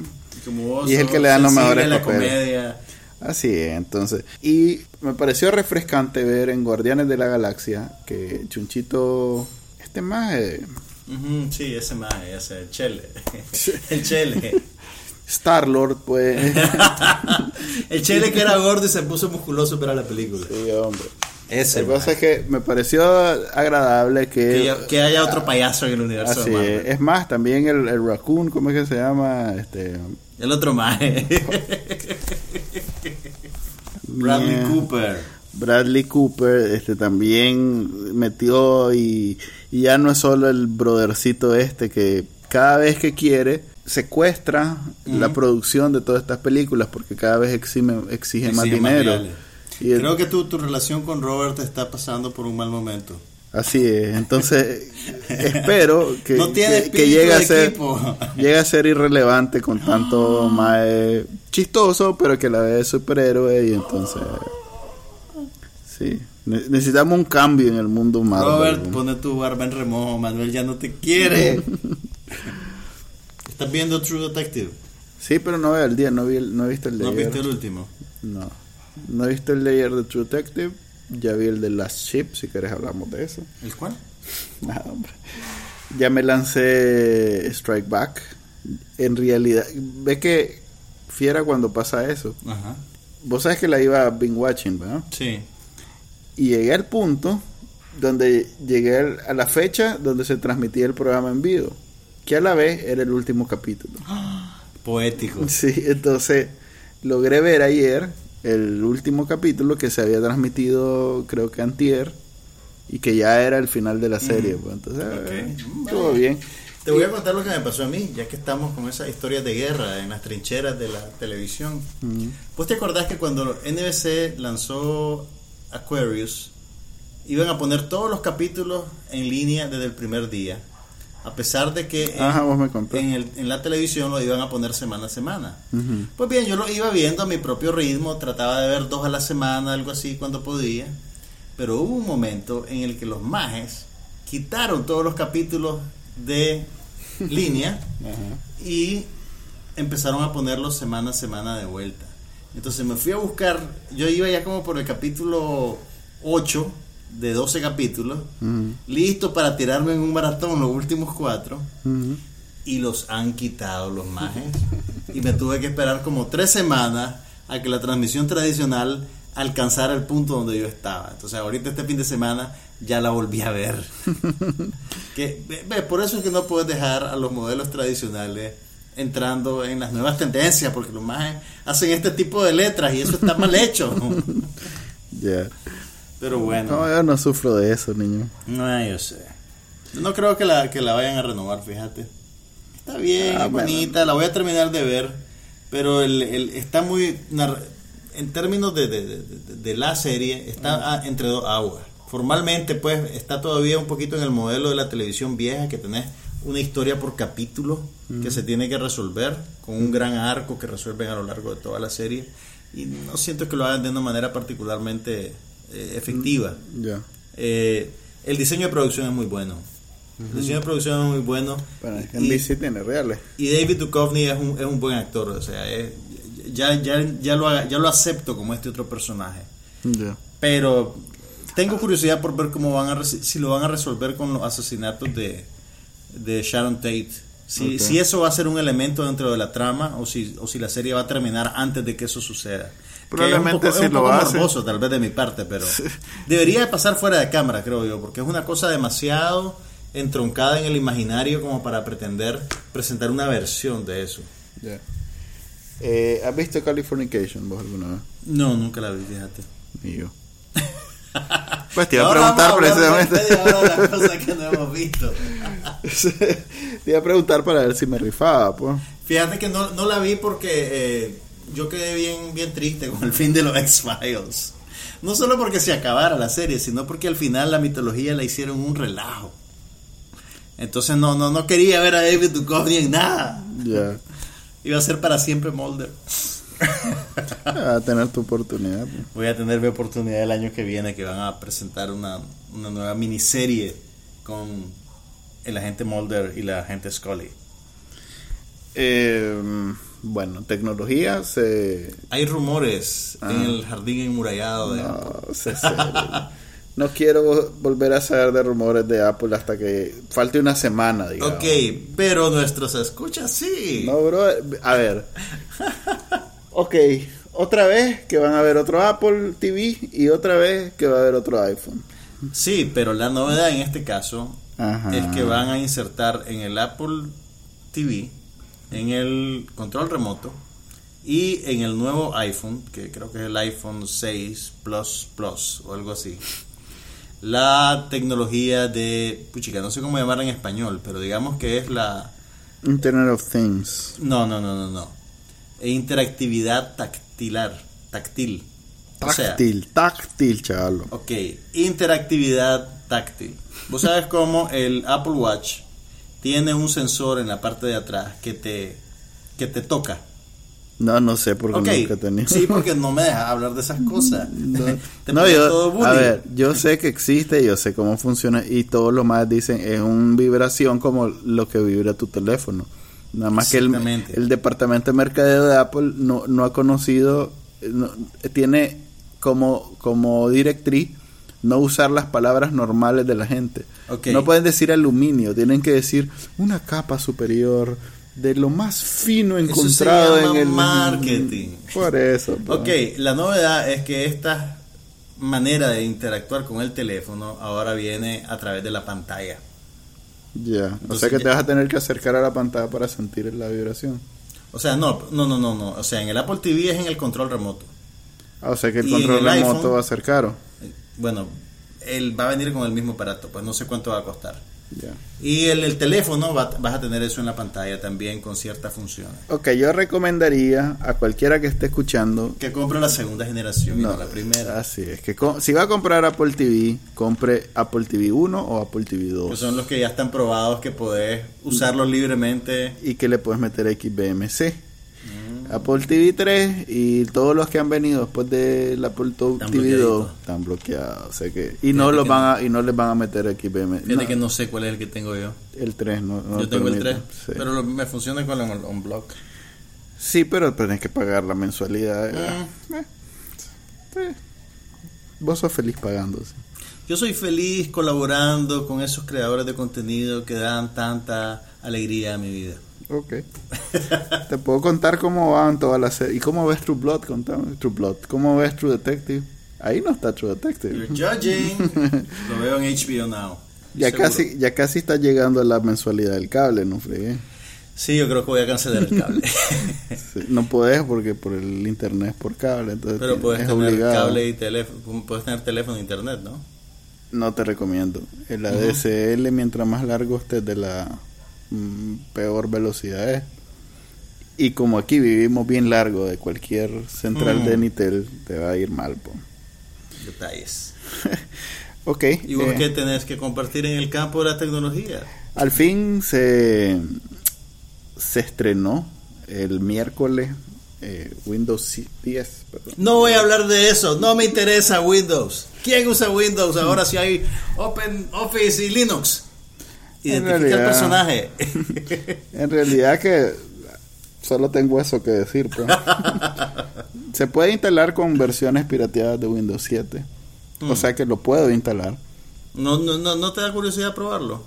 Vos
Y es el que le dan los mejores
la
papeles.
comedia.
Así es, entonces. Y me pareció refrescante ver en Guardianes de la Galaxia que Chunchito, este más,
Ujú, sí, ese más, ese, el chele. *laughs* el chele.
Star Lord, pues. *laughs*
el chele que era gordo y se puso musculoso para la película.
sí, hombre.
Ese.
La cosa
maje.
es que me pareció agradable que.
que, ya- que haya otro payaso en el universo
Así
de
es. Es más, también el, el Raccoon, ¿cómo es que se llama? Este.
El otro más. *laughs* Bradley
Yeah.
Cooper.
Bradley Cooper este también metió y, y ya no es solo el brodercito este que cada vez que quiere secuestra la producción de todas estas películas porque cada vez exime, exige, más
Exige
dinero. Y el-
Creo que tu, tu relación con Robert está pasando por un mal momento.
así es. Entonces *laughs* espero que,
No
que- llegue a ser *laughs* llegue a ser irrelevante con tanto más chistoso pero que a la vez es superhéroe y entonces sí Ne- necesitamos un cambio en el mundo Marvel
Robert, pone tu barba en remojo. Manuel ya no te quiere. *laughs* ¿Estás viendo True Detective?
Sí, pero no veo el día, no, vi el- no he visto el de
¿No
ayer.
viste el último?
No. No he visto el de ayer de True Detective. Ya vi el de Last Ship, si querés hablamos de eso.
¿El cuál? *laughs*
Nada, hombre. Ya me lancé Strike Back. En realidad, ve que fiera cuando pasa eso.
Ajá.
Vos sabes que la iba binge watching, ¿verdad?
Sí.
Y llegué al punto donde llegué a la fecha donde se transmitía el programa en vivo. Que a la vez era el último capítulo.
Poético.
Sí, entonces logré ver ayer el último capítulo que se había transmitido, creo que antier, y que ya era el final de la serie. pues, entonces,
Ok.
eh, estuvo bien.
Te voy a contar lo que me pasó a mí, ya que estamos con esas historias de guerra en las trincheras de la televisión. ¿Vos te acordás que cuando NBC lanzó Aquarius, iban a poner todos los capítulos en línea desde el primer día? A pesar de que en,
Ajá,
el- en la televisión lo iban a poner semana a semana. Pues bien, yo lo iba viendo a mi propio ritmo, trataba de ver dos a la semana, algo así, cuando podía. Pero hubo un momento en el que los majes quitaron todos los capítulos de *laughs* línea y empezaron a ponerlos semana a semana de vuelta. Entonces me fui a buscar, yo iba ya como por el capítulo 8 de 12 capítulos, listo para tirarme en un maratón los últimos cuatro, y los han quitado los majes. y me tuve que esperar como tres semanas a que la transmisión tradicional alcanzara el punto donde yo estaba. Entonces ahorita este fin de semana ya la volví a ver. *laughs* que, ve- ve, por eso es que no puedes dejar a los modelos tradicionales entrando en las nuevas tendencias, porque los majes hacen este tipo de letras y eso está mal *laughs* hecho.
Ya.
Pero bueno.
No, yo no sufro de eso, niño.
No, yo sé. No creo que la, que la vayan a renovar, fíjate. Está bien,
Ah,
es
bueno.
bonita, la voy a terminar de ver, pero el, el- está muy... En términos de, de- de- de- de la serie, está ah, entre dos aguas. Formalmente, pues, está todavía un poquito en el modelo de la televisión vieja, que tenés una historia por capítulo que se tiene que resolver, con un gran arco que resuelven a lo largo de toda la serie. Y no siento que lo hagan de una manera particularmente eh, efectiva.
Ya.
Eh, el diseño de producción es muy bueno. El diseño de producción es muy bueno.
Bueno, es que
y,
NBC tiene reales.
y David Duchovny es un, es un buen actor. O sea, es- ya, ya, ya, lo, ya lo acepto como este otro personaje.
Ya.
Pero tengo curiosidad por ver cómo van a si lo van a resolver con los asesinatos de, de Sharon Tate. Si, si eso va a ser un elemento dentro de la trama o si, o si la serie va a terminar antes de que eso suceda.
Probablemente
es un poco,
si
es un
lo
poco
hace.
morboso, tal vez de mi parte, pero debería de pasar fuera de cámara, creo yo, porque es una cosa demasiado entroncada en el imaginario como para pretender presentar una versión de eso.
Eh, ¿Has visto Californication vos alguna vez?
No, nunca la vi, fíjate.
Ni yo. *laughs* Pues te iba a preguntar precisamente.
media hora de las cosas que no hemos visto. *laughs*
te iba a preguntar para ver si me rifaba, pues.
Fíjate que no, no la vi porque eh, yo quedé bien, bien triste con el fin de los X-Files. No solo porque se acabara la serie, sino porque al final la mitología la hicieron un relajo. Entonces no, no, no quería ver a David Duchovny en nada.
Ya.
Iba a ser para siempre Mulder.
A *laughs* tener tu oportunidad. pues.
Voy a tener mi oportunidad el año que viene que van a presentar una, una nueva miniserie con el agente Mulder y la agente Scully.
Eh, bueno, tecnología se.
Hay rumores en
Ah.
el jardín enmurallado de
No. *laughs* No quiero volver a saber de rumores de Apple hasta que falte una semana, digamos.
Ok, pero nuestros escuchas sí.
No, bro. A ver. *laughs* Ok, otra vez que van a ver otro Apple TV y otra vez que va a haber otro iPhone.
Sí, pero la novedad en este caso
Ajá.
es que van a insertar en el Apple TV, en el control remoto y en el nuevo iPhone, que creo que es el iPhone 6 Plus Plus o algo así. La tecnología de, puchica, no sé cómo llamarla en español, pero digamos que es la
Internet of Things.
no, no, no, no, no. E interactividad tactilar, táctil. O sea,
Táctil, táctil, chavalo.
Ok, interactividad táctil. Vos sabes cómo el Apple Watch tiene un sensor en la parte de atrás que te, que te toca.
No, no sé por qué
Ok,
nunca he tenido.
sí, porque no me dejas hablar de esas cosas. *laughs*
No, *laughs*
Te
no,
pones
yo,
todo
a ver, yo sé que existe, yo sé cómo funciona y todos los más dicen es una vibración como lo que vibra tu teléfono. Nada más que el, el departamento de mercadeo de Apple no, no ha conocido, no- tiene como, como directriz no usar las palabras normales de la gente.
Ok.
No pueden decir aluminio, tienen que decir una capa superior de lo más fino
Eso se
encontrado
llama
en el
marketing.
Por eso. pues.
Ok, la novedad es que esta manera de interactuar con el teléfono ahora viene a través de la pantalla.
Ya, o sea que te vas a tener que acercar a la pantalla para sentir la vibración.
O sea, no, no, no, no, no. O sea, en el Apple TV es en el control remoto.
Ah, o sea que el
Y
control
el
remoto
iPhone-
va a ser caro.
Bueno, él va a venir con el mismo aparato, pues no sé cuánto va a costar. Y el, el teléfono va- vas a tener eso en la pantalla también con ciertas funciones.
Ok, yo recomendaría a cualquiera que esté escuchando.
Que compre la segunda generación y no la primera.
Así es, que si va a comprar Apple TV, compre Apple TV 1 o Apple TV 2.
Que son los que ya están probados que podés usarlos libremente.
y que le puedes meter XBMC. Apple TV 3 y todos los que han venido después del Apple TV 2
bloqueaditos.
están bloqueados, o sea que y no los van a, y no les van a meter XBMC.
Fíjate
No,
que no sé cuál es el que tengo yo.
El 3 no, no
yo tengo el 3,
permite, sí.
pero lo- me funciona con el on block.
Sí, pero tenés que pagar la mensualidad.
Mm.
Eh, eh, Vos sos feliz pagando. sí.
Yo soy feliz colaborando con esos creadores de contenido que dan tanta alegría a mi vida.
Ok. Te puedo contar cómo van todas las series. ¿Y cómo ves True Blood? Contame, True Blood. ¿Cómo ves True Detective? Ahí no está True Detective.
You're judging. *laughs* lo veo en HBO Now.
Ya
Seguro.
casi, ya casi está llegando la mensualidad del cable, no fregué.
Sí, yo creo que voy a cancelar el cable. *laughs*
Sí, No podés porque por el internet es por cable, entonces
Pero puedes
es
tener
obligado.
cable y teléfono. Puedes tener teléfono e internet, ¿no?
No te recomiendo. El ADSL, mientras más largo estés de la peor velocidad es. Y como aquí vivimos bien largo de cualquier central
Mm.
de Nitel, te va a ir mal. po.
Detalles. *laughs*
Ok.
¿Y vos
eh,
qué tenés que compartir en el campo de la tecnología?
Al fin se, se estrenó el miércoles eh, Windows 10. perdón.
No voy a hablar de eso, no me interesa Windows. ¿Quién usa Windows ahora si hay Open Office y Linux? Identifica el
realidad-
personaje. *laughs*
En realidad que solo tengo eso que decir. pues. *laughs* Se puede instalar con versiones pirateadas de Windows 7. O
Mm.
sea que lo puedo instalar.
¿No, no, no, ¿No te da curiosidad probarlo?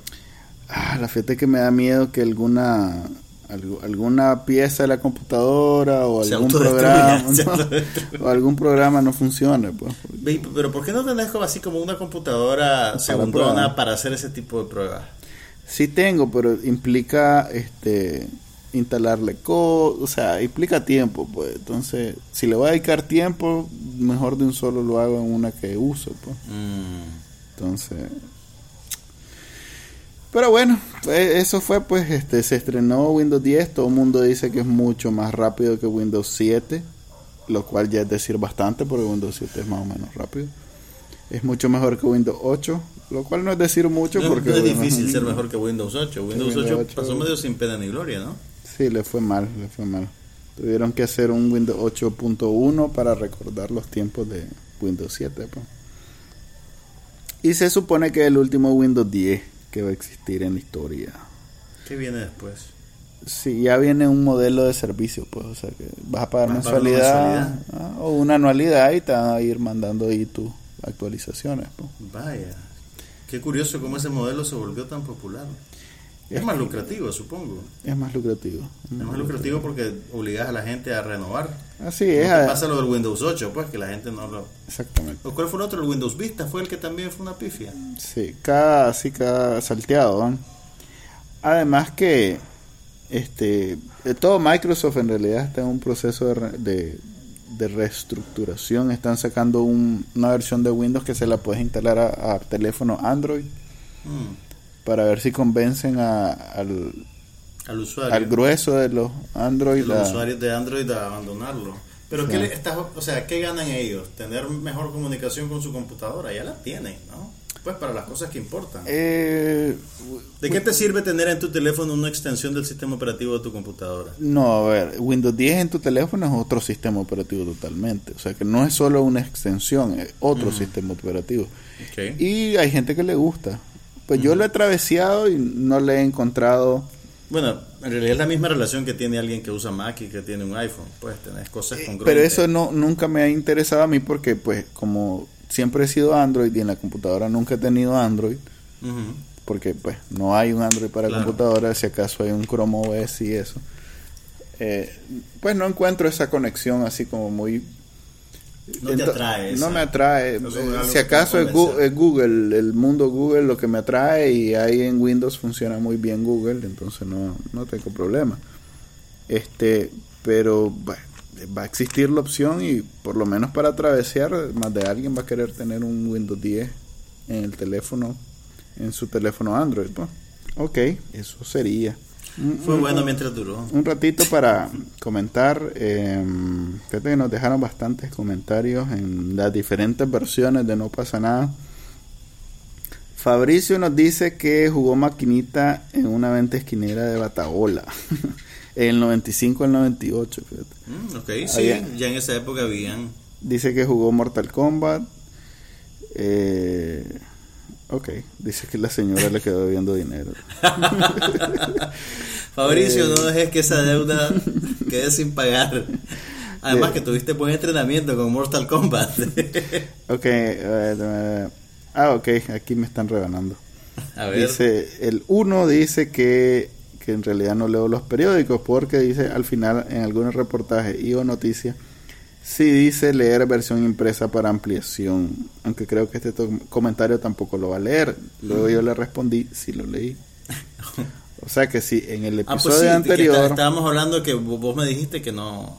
Ah, la fíjate que me da miedo que alguna algu- alguna pieza de la computadora o algún programa *laughs* ¿no? o algún programa no funcione pues
Pero ¿por qué no tenés así como una computadora segundona
prueba.
para hacer ese tipo de pruebas?
Sí tengo pero implica este instalarle código o sea implica tiempo pues. Entonces si le voy a dedicar tiempo mejor de un solo lo hago en una que uso pues.
Mm.
entonces pero bueno fue- eso fue pues este se estrenó Windows 10 todo el mundo dice que es mucho más rápido que Windows 7 lo cual ya es decir bastante porque Windows 7 es más o menos rápido. Es mucho mejor que Windows 8 lo cual no es decir mucho
No,
porque
no es difícil ser mejor que Windows 8. Windows,
Windows
8,
8.
pasó medio sin pena ni gloria, ¿no?
Sí, le fue mal, le fue mal. Tuvieron que hacer un Windows 8.1 para recordar los tiempos de Windows 7. pues. Y se supone que es el último Windows 10 que va a existir en la historia.
¿Qué viene después?
Sí, ya viene un modelo de servicio, pues, o sea que vas a pagar
Vas a pagar una
mensualidad,
mensualidad.
ah, o una anualidad y te van a ir mandando ahí tus actualizaciones. pues.
Vaya. Qué curioso cómo ese modelo se volvió tan popular. Es más lucrativo, supongo.
Es más lucrativo.
Es más lucrativo porque obligas a la gente a renovar.
Así
Lo
es,
que pasa lo del Windows 8, pues que la gente no lo...
exactamente.
¿O ¿Cuál fue el otro? El Windows Vista fue el que también fue una pifia.
Sí, cada, sí, cada salteado. Además que este todo Microsoft en realidad está en un proceso de, de reestructuración. Están sacando un- una versión de Windows que se la puedes instalar a, a teléfono Android
Mm.
para ver si convencen a- al,
Al usuario.
al grueso de los Android.
de los
a-
usuarios de Android a abandonarlo. Pero
Sí.
¿qué le estás, o sea, ¿qué ganan ellos? Tener mejor comunicación con su computadora, ya la tienen, ¿no? Pues para las cosas que importan.
Eh,
¿De qué te sirve tener en tu teléfono una extensión del sistema operativo de tu computadora?
No, a ver, Windows 10 en tu teléfono es otro sistema operativo totalmente. O sea que no es solo una extensión, es otro sistema operativo.
Ok.
Y hay gente que le gusta. Pues yo lo he traveseado y no le he encontrado.
Bueno, en realidad es la misma relación que tiene alguien que usa Mac y que tiene un iPhone. Pues tenés cosas congruentes.
Pero eso no nunca me ha interesado a mí porque, pues, como siempre he sido Android y en la computadora nunca he tenido Android, porque, pues, no hay un Android para
Claro.
computadora, si acaso hay un Chrome OS y eso. Eh, pues no encuentro esa conexión así como muy
No te atrae.
No me atrae. Si acaso es, Gu- es Google, el mundo Google lo que me atrae y ahí en Windows funciona muy bien Google, entonces no, no tengo problema. Este, pero bueno, va a existir la opción y por lo menos para travesear, más de alguien va a querer tener un Windows 10 en el teléfono en su teléfono Android. pues. Ok, eso sería. Un-
Fue
un-
bueno mientras duró.
un ratito para comentar. Eh, fíjate que nos dejaron bastantes comentarios en las diferentes versiones de No pasa nada. Fabricio nos dice que jugó maquinita en una venta esquinera de Bataola. *laughs* en el 95 al 98. fíjate.
Mm, ok, sí, ya en esa época habían.
Dice que jugó Mortal Kombat. Eh, ok, dice que la señora le quedó debiendo dinero. *laughs*
Fabricio,
Eh.
no dejes que esa deuda *laughs* quede sin pagar. Además
Eh.
que tuviste buen entrenamiento con Mortal Kombat. *laughs*
Ok, ah, ok, aquí me están rebanando.
A ver.
Dice, el uno dice que, que en realidad no leo los periódicos porque dice al final en algunos reportajes y o noticias sí dice leer versión impresa para ampliación, aunque creo que este comentario tampoco lo va a leer. Luego yo le respondí, sí lo leí. *laughs* O sea que sí, en el
Ah,
episodio
pues sí, que
anterior
está- estábamos hablando que vo- vos me dijiste que no.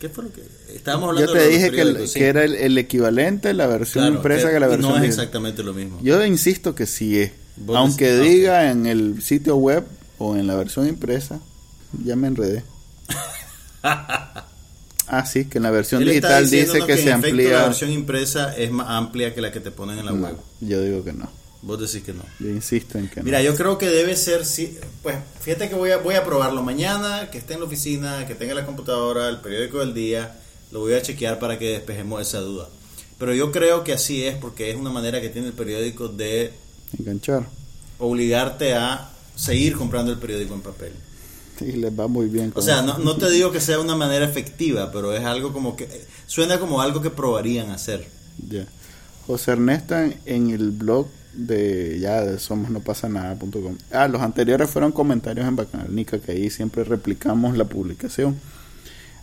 ¿Qué fue lo que.? Estábamos hablando
yo te
de
dije que, el-
periódicos, sí.
que era el, el equivalente la versión
Claro,
impresa
que
que la versión
No es exactamente lo mismo.
Yo insisto que sí es. Aunque
decís-
diga en el sitio web o en la versión impresa, ya me enredé. *laughs* ah, sí, que en la versión digital dice que,
en
se
efecto
amplía.
La versión impresa es más amplia que la que te ponen en la
No,
web.
yo digo que no.
Vos decís que no.
Yo insisto en que
Mira,
no.
yo creo que debe ser, sí, pues fíjate que voy a, voy a probarlo mañana, que esté en la oficina, que tenga la computadora, el periódico del día, lo voy a chequear para que despejemos esa duda. Pero yo creo que así es porque es una manera que tiene el periódico de
Enganchar.
obligarte a seguir comprando el periódico en papel.
Y les va muy bien.
O sea, no, no te digo que sea una manera efectiva, pero es algo como que suena como algo que probarían hacer.
Ya. José Ernesto en, el blog de ya de somos no pasa nada.com. Ah, los anteriores fueron comentarios en Bacanica, que ahí siempre replicamos la publicación.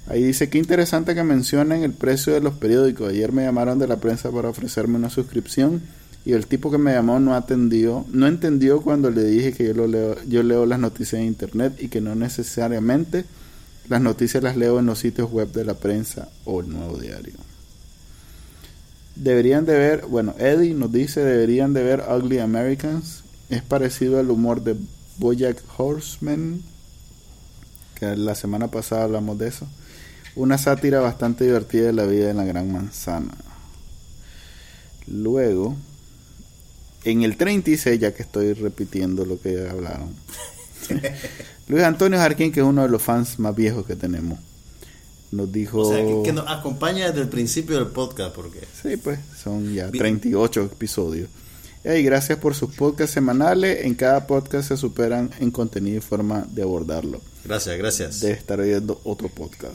Ahí dice que interesante que mencionen el precio de los periódicos. Ayer me llamaron de la prensa para ofrecerme una suscripción y el tipo que me llamó no atendió, no entendió cuando le dije que yo leo, yo leo las noticias en internet y que no necesariamente las noticias las leo en los sitios web de la prensa o el nuevo diario. Deberían de ver, bueno, Eddie nos dice, deberían de ver Ugly Americans. Es parecido al humor de Bojack Horseman, que la semana pasada hablamos de eso. Una sátira bastante divertida de la vida en la Gran Manzana. Luego, en el 36, ya que estoy repitiendo lo que ya hablaron. *laughs* Luis Antonio Jarquín, que es uno de los fans más viejos que tenemos, nos dijo...
O sea, que, que nos acompaña desde el principio del podcast, porque
Sí, pues son ya
Bien.
38 episodios. Y gracias por sus podcasts semanales. En cada podcast se superan en contenido y forma de abordarlo.
gracias, gracias.
De estar oyendo otro podcast.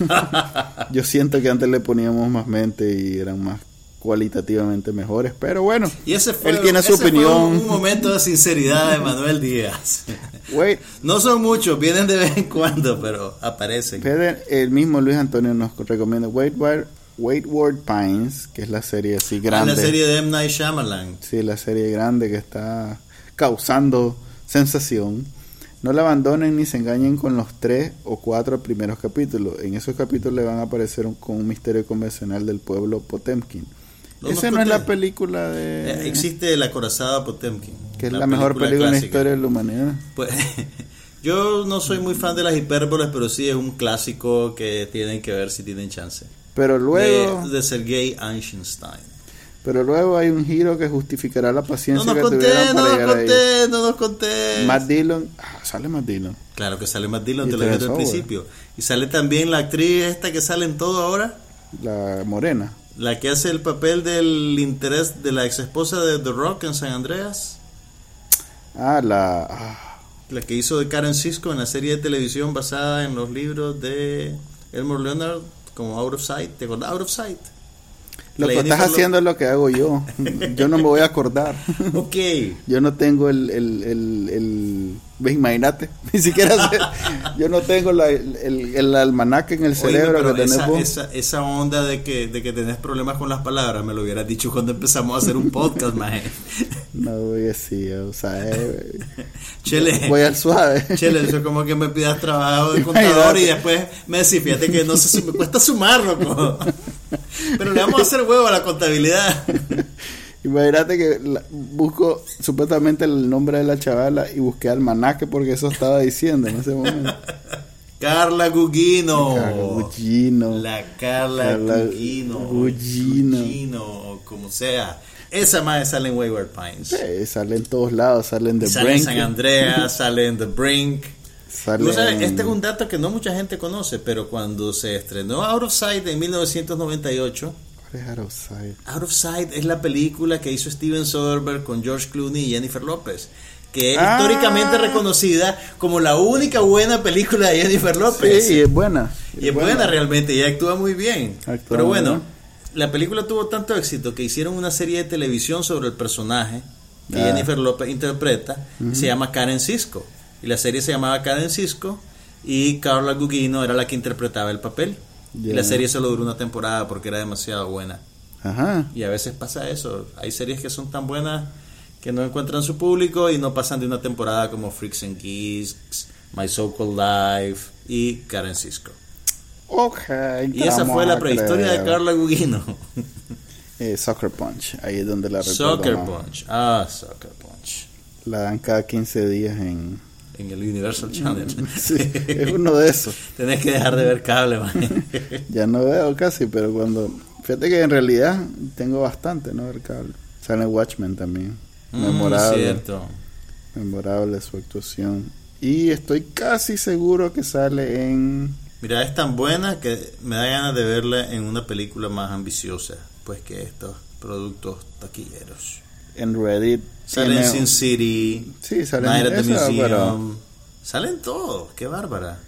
*laughs* Yo siento que antes le poníamos más mente y eran más cualitativamente mejores, pero bueno,
Y ese fue,
él tiene su
ese fue
opinión.
un, un momento de sinceridad de Manuel Díaz.
Wait, *laughs*
No son muchos, vienen de vez en cuando, pero aparecen.
el mismo Luis Antonio nos recomienda Waitward, Waitward Pines, que es la serie así
Ah,
grande.
la serie de M. Night Shyamalan.
Sí, la serie grande que está causando sensación. No la abandonen ni se engañen con los tres o cuatro primeros capítulos. En esos capítulos le van a aparecer un, con un misterio convencional del pueblo Potemkin.
No
Esa
nos
no es la película de...
Eh, existe La Corazada Potemkin.
que es la, mejor película en la historia de la humanidad.
Pues, *laughs* yo no soy muy fan de las hipérboles, pero sí es un clásico que tienen que ver si tienen chance.
Pero luego,
De, de Sergei Einstein.
pero luego hay un giro que justificará la
No
paciencia
nos
que
conté,
tuvieron
no
para
nos
llegar ahí.
conté, no nos conté.
Matt Dillon, ah, sale Matt Dillon.
Claro que sale Matt Dillon,
Y
te lo dije al principio. Y sale también la actriz esta que sale en todo ahora.
La morena.
La que hace el papel del interés de la ex esposa de The Rock en San Andreas.
Ah, la... ah,
La que hizo de Karen Cisco en la serie de televisión basada en los libros de Elmore Leonard, como Out of Sight. ¿Te acordás? Out of Sight.
lo
La
que estás
Jennifer Lo-
haciendo es lo que hago yo. *laughs* Yo no me voy a acordar.
Ok.
Yo no tengo el, el, el, el- imagínate, *laughs* ni siquiera sé, yo no tengo la- el, el, almanaque en el cerebro que tenés
esa,
vos.
esa, esa onda de que, de que tenés problemas con las palabras, me lo hubieras dicho cuando empezamos a hacer un podcast, maje.
No voy así, o sea, eh, *laughs*
Chele.
voy al suave.
Chele, eso es como que me pidas trabajo de contador y después me decís, fíjate que no sé, me cuesta sumar, loco. Pero le vamos a hacer huevo a la contabilidad.
Imagínate que la- busco supuestamente el nombre de la chavala y busqué almanaque porque eso estaba diciendo en ese momento. *laughs*
Carla Gugino.
Gugino.
La Carla,
Carla
Gugino.
Gugino.
Como sea. Esa madre sale en Wayward Pines.
Sí, sale en todos lados, sale en The
sale en
Brink.
San Andreas, *laughs* sale en The Brink.
sale
sabes,
en-
este es un dato que no mucha gente conoce, pero cuando se estrenó Out of Sight en 1998,
¿Cuál es Outside?
Out of Sight es la película que hizo Steven Soderbergh con George Clooney y Jennifer López, que es
Ah.
históricamente reconocida como la única buena película de Jennifer López.
Sí, y es buena.
Y es buena realmente, y actúa muy bien.
Actúa
Pero bueno,
bien.
la película tuvo tanto éxito que hicieron una serie de televisión sobre el personaje que
Ah.
Jennifer López interpreta, se llama Karen Cisco. Y la serie se llamaba Karen Cisco y Carla Gugino era la que interpretaba el papel. Y la serie solo duró una temporada porque era demasiado buena.
Ajá.
Y a veces pasa eso. Hay series que son tan buenas que no encuentran su público y no pasan de una temporada como Freaks and Geeks, My So Called Life y Karen Cisco.
Ok.
Y esa fue la prehistoria de. Carla Gugino.
Eh, Soccer Punch, ahí es donde la recuerdo
Soccer. Punch. Ah, Soccer Punch.
La dan cada 15 días en...
En el Universal Channel.
Sí, es uno de esos. *laughs*
Tenés que dejar de ver cable, man. *laughs*
Ya no veo casi, pero cuando... Fíjate que en realidad tengo bastante, ¿no? El cable. Sale Watchmen también.
Mm,
Memorable.
cierto.
Memorable su actuación. Y estoy casi seguro que sale en...
Mira, es tan buena que me da ganas de verla en una película más ambiciosa, pues que estos productos taquilleros.
En Reddit.
Sale en
tiene-
Sin City,
Sí, sale
Night
en
at the
esa,
Museum.
pero-
Salen todos, qué bárbara.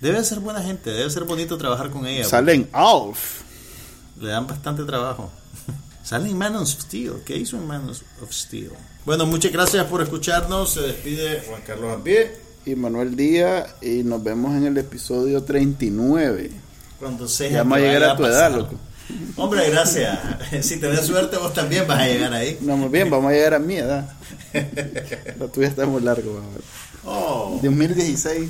Debe ser buena gente, debe ser bonito trabajar con ella.
Sale en Alf.
Le dan bastante trabajo. *laughs* Sale en Man of Steel. ¿Qué hizo en Man of Steel? Bueno, muchas gracias por escucharnos. Se despide Juan Carlos Ampie.
Y Manuel Díaz. Y nos vemos en el episodio 39.
Cuando sea
Ya vamos a llegar a tu edad, loco.
Hombre, gracias. *laughs* Si tenés suerte, vos también vas a llegar ahí.
No, muy bien, vamos a llegar a mi edad. *laughs* La tuya está muy largo.
Oh.
2016.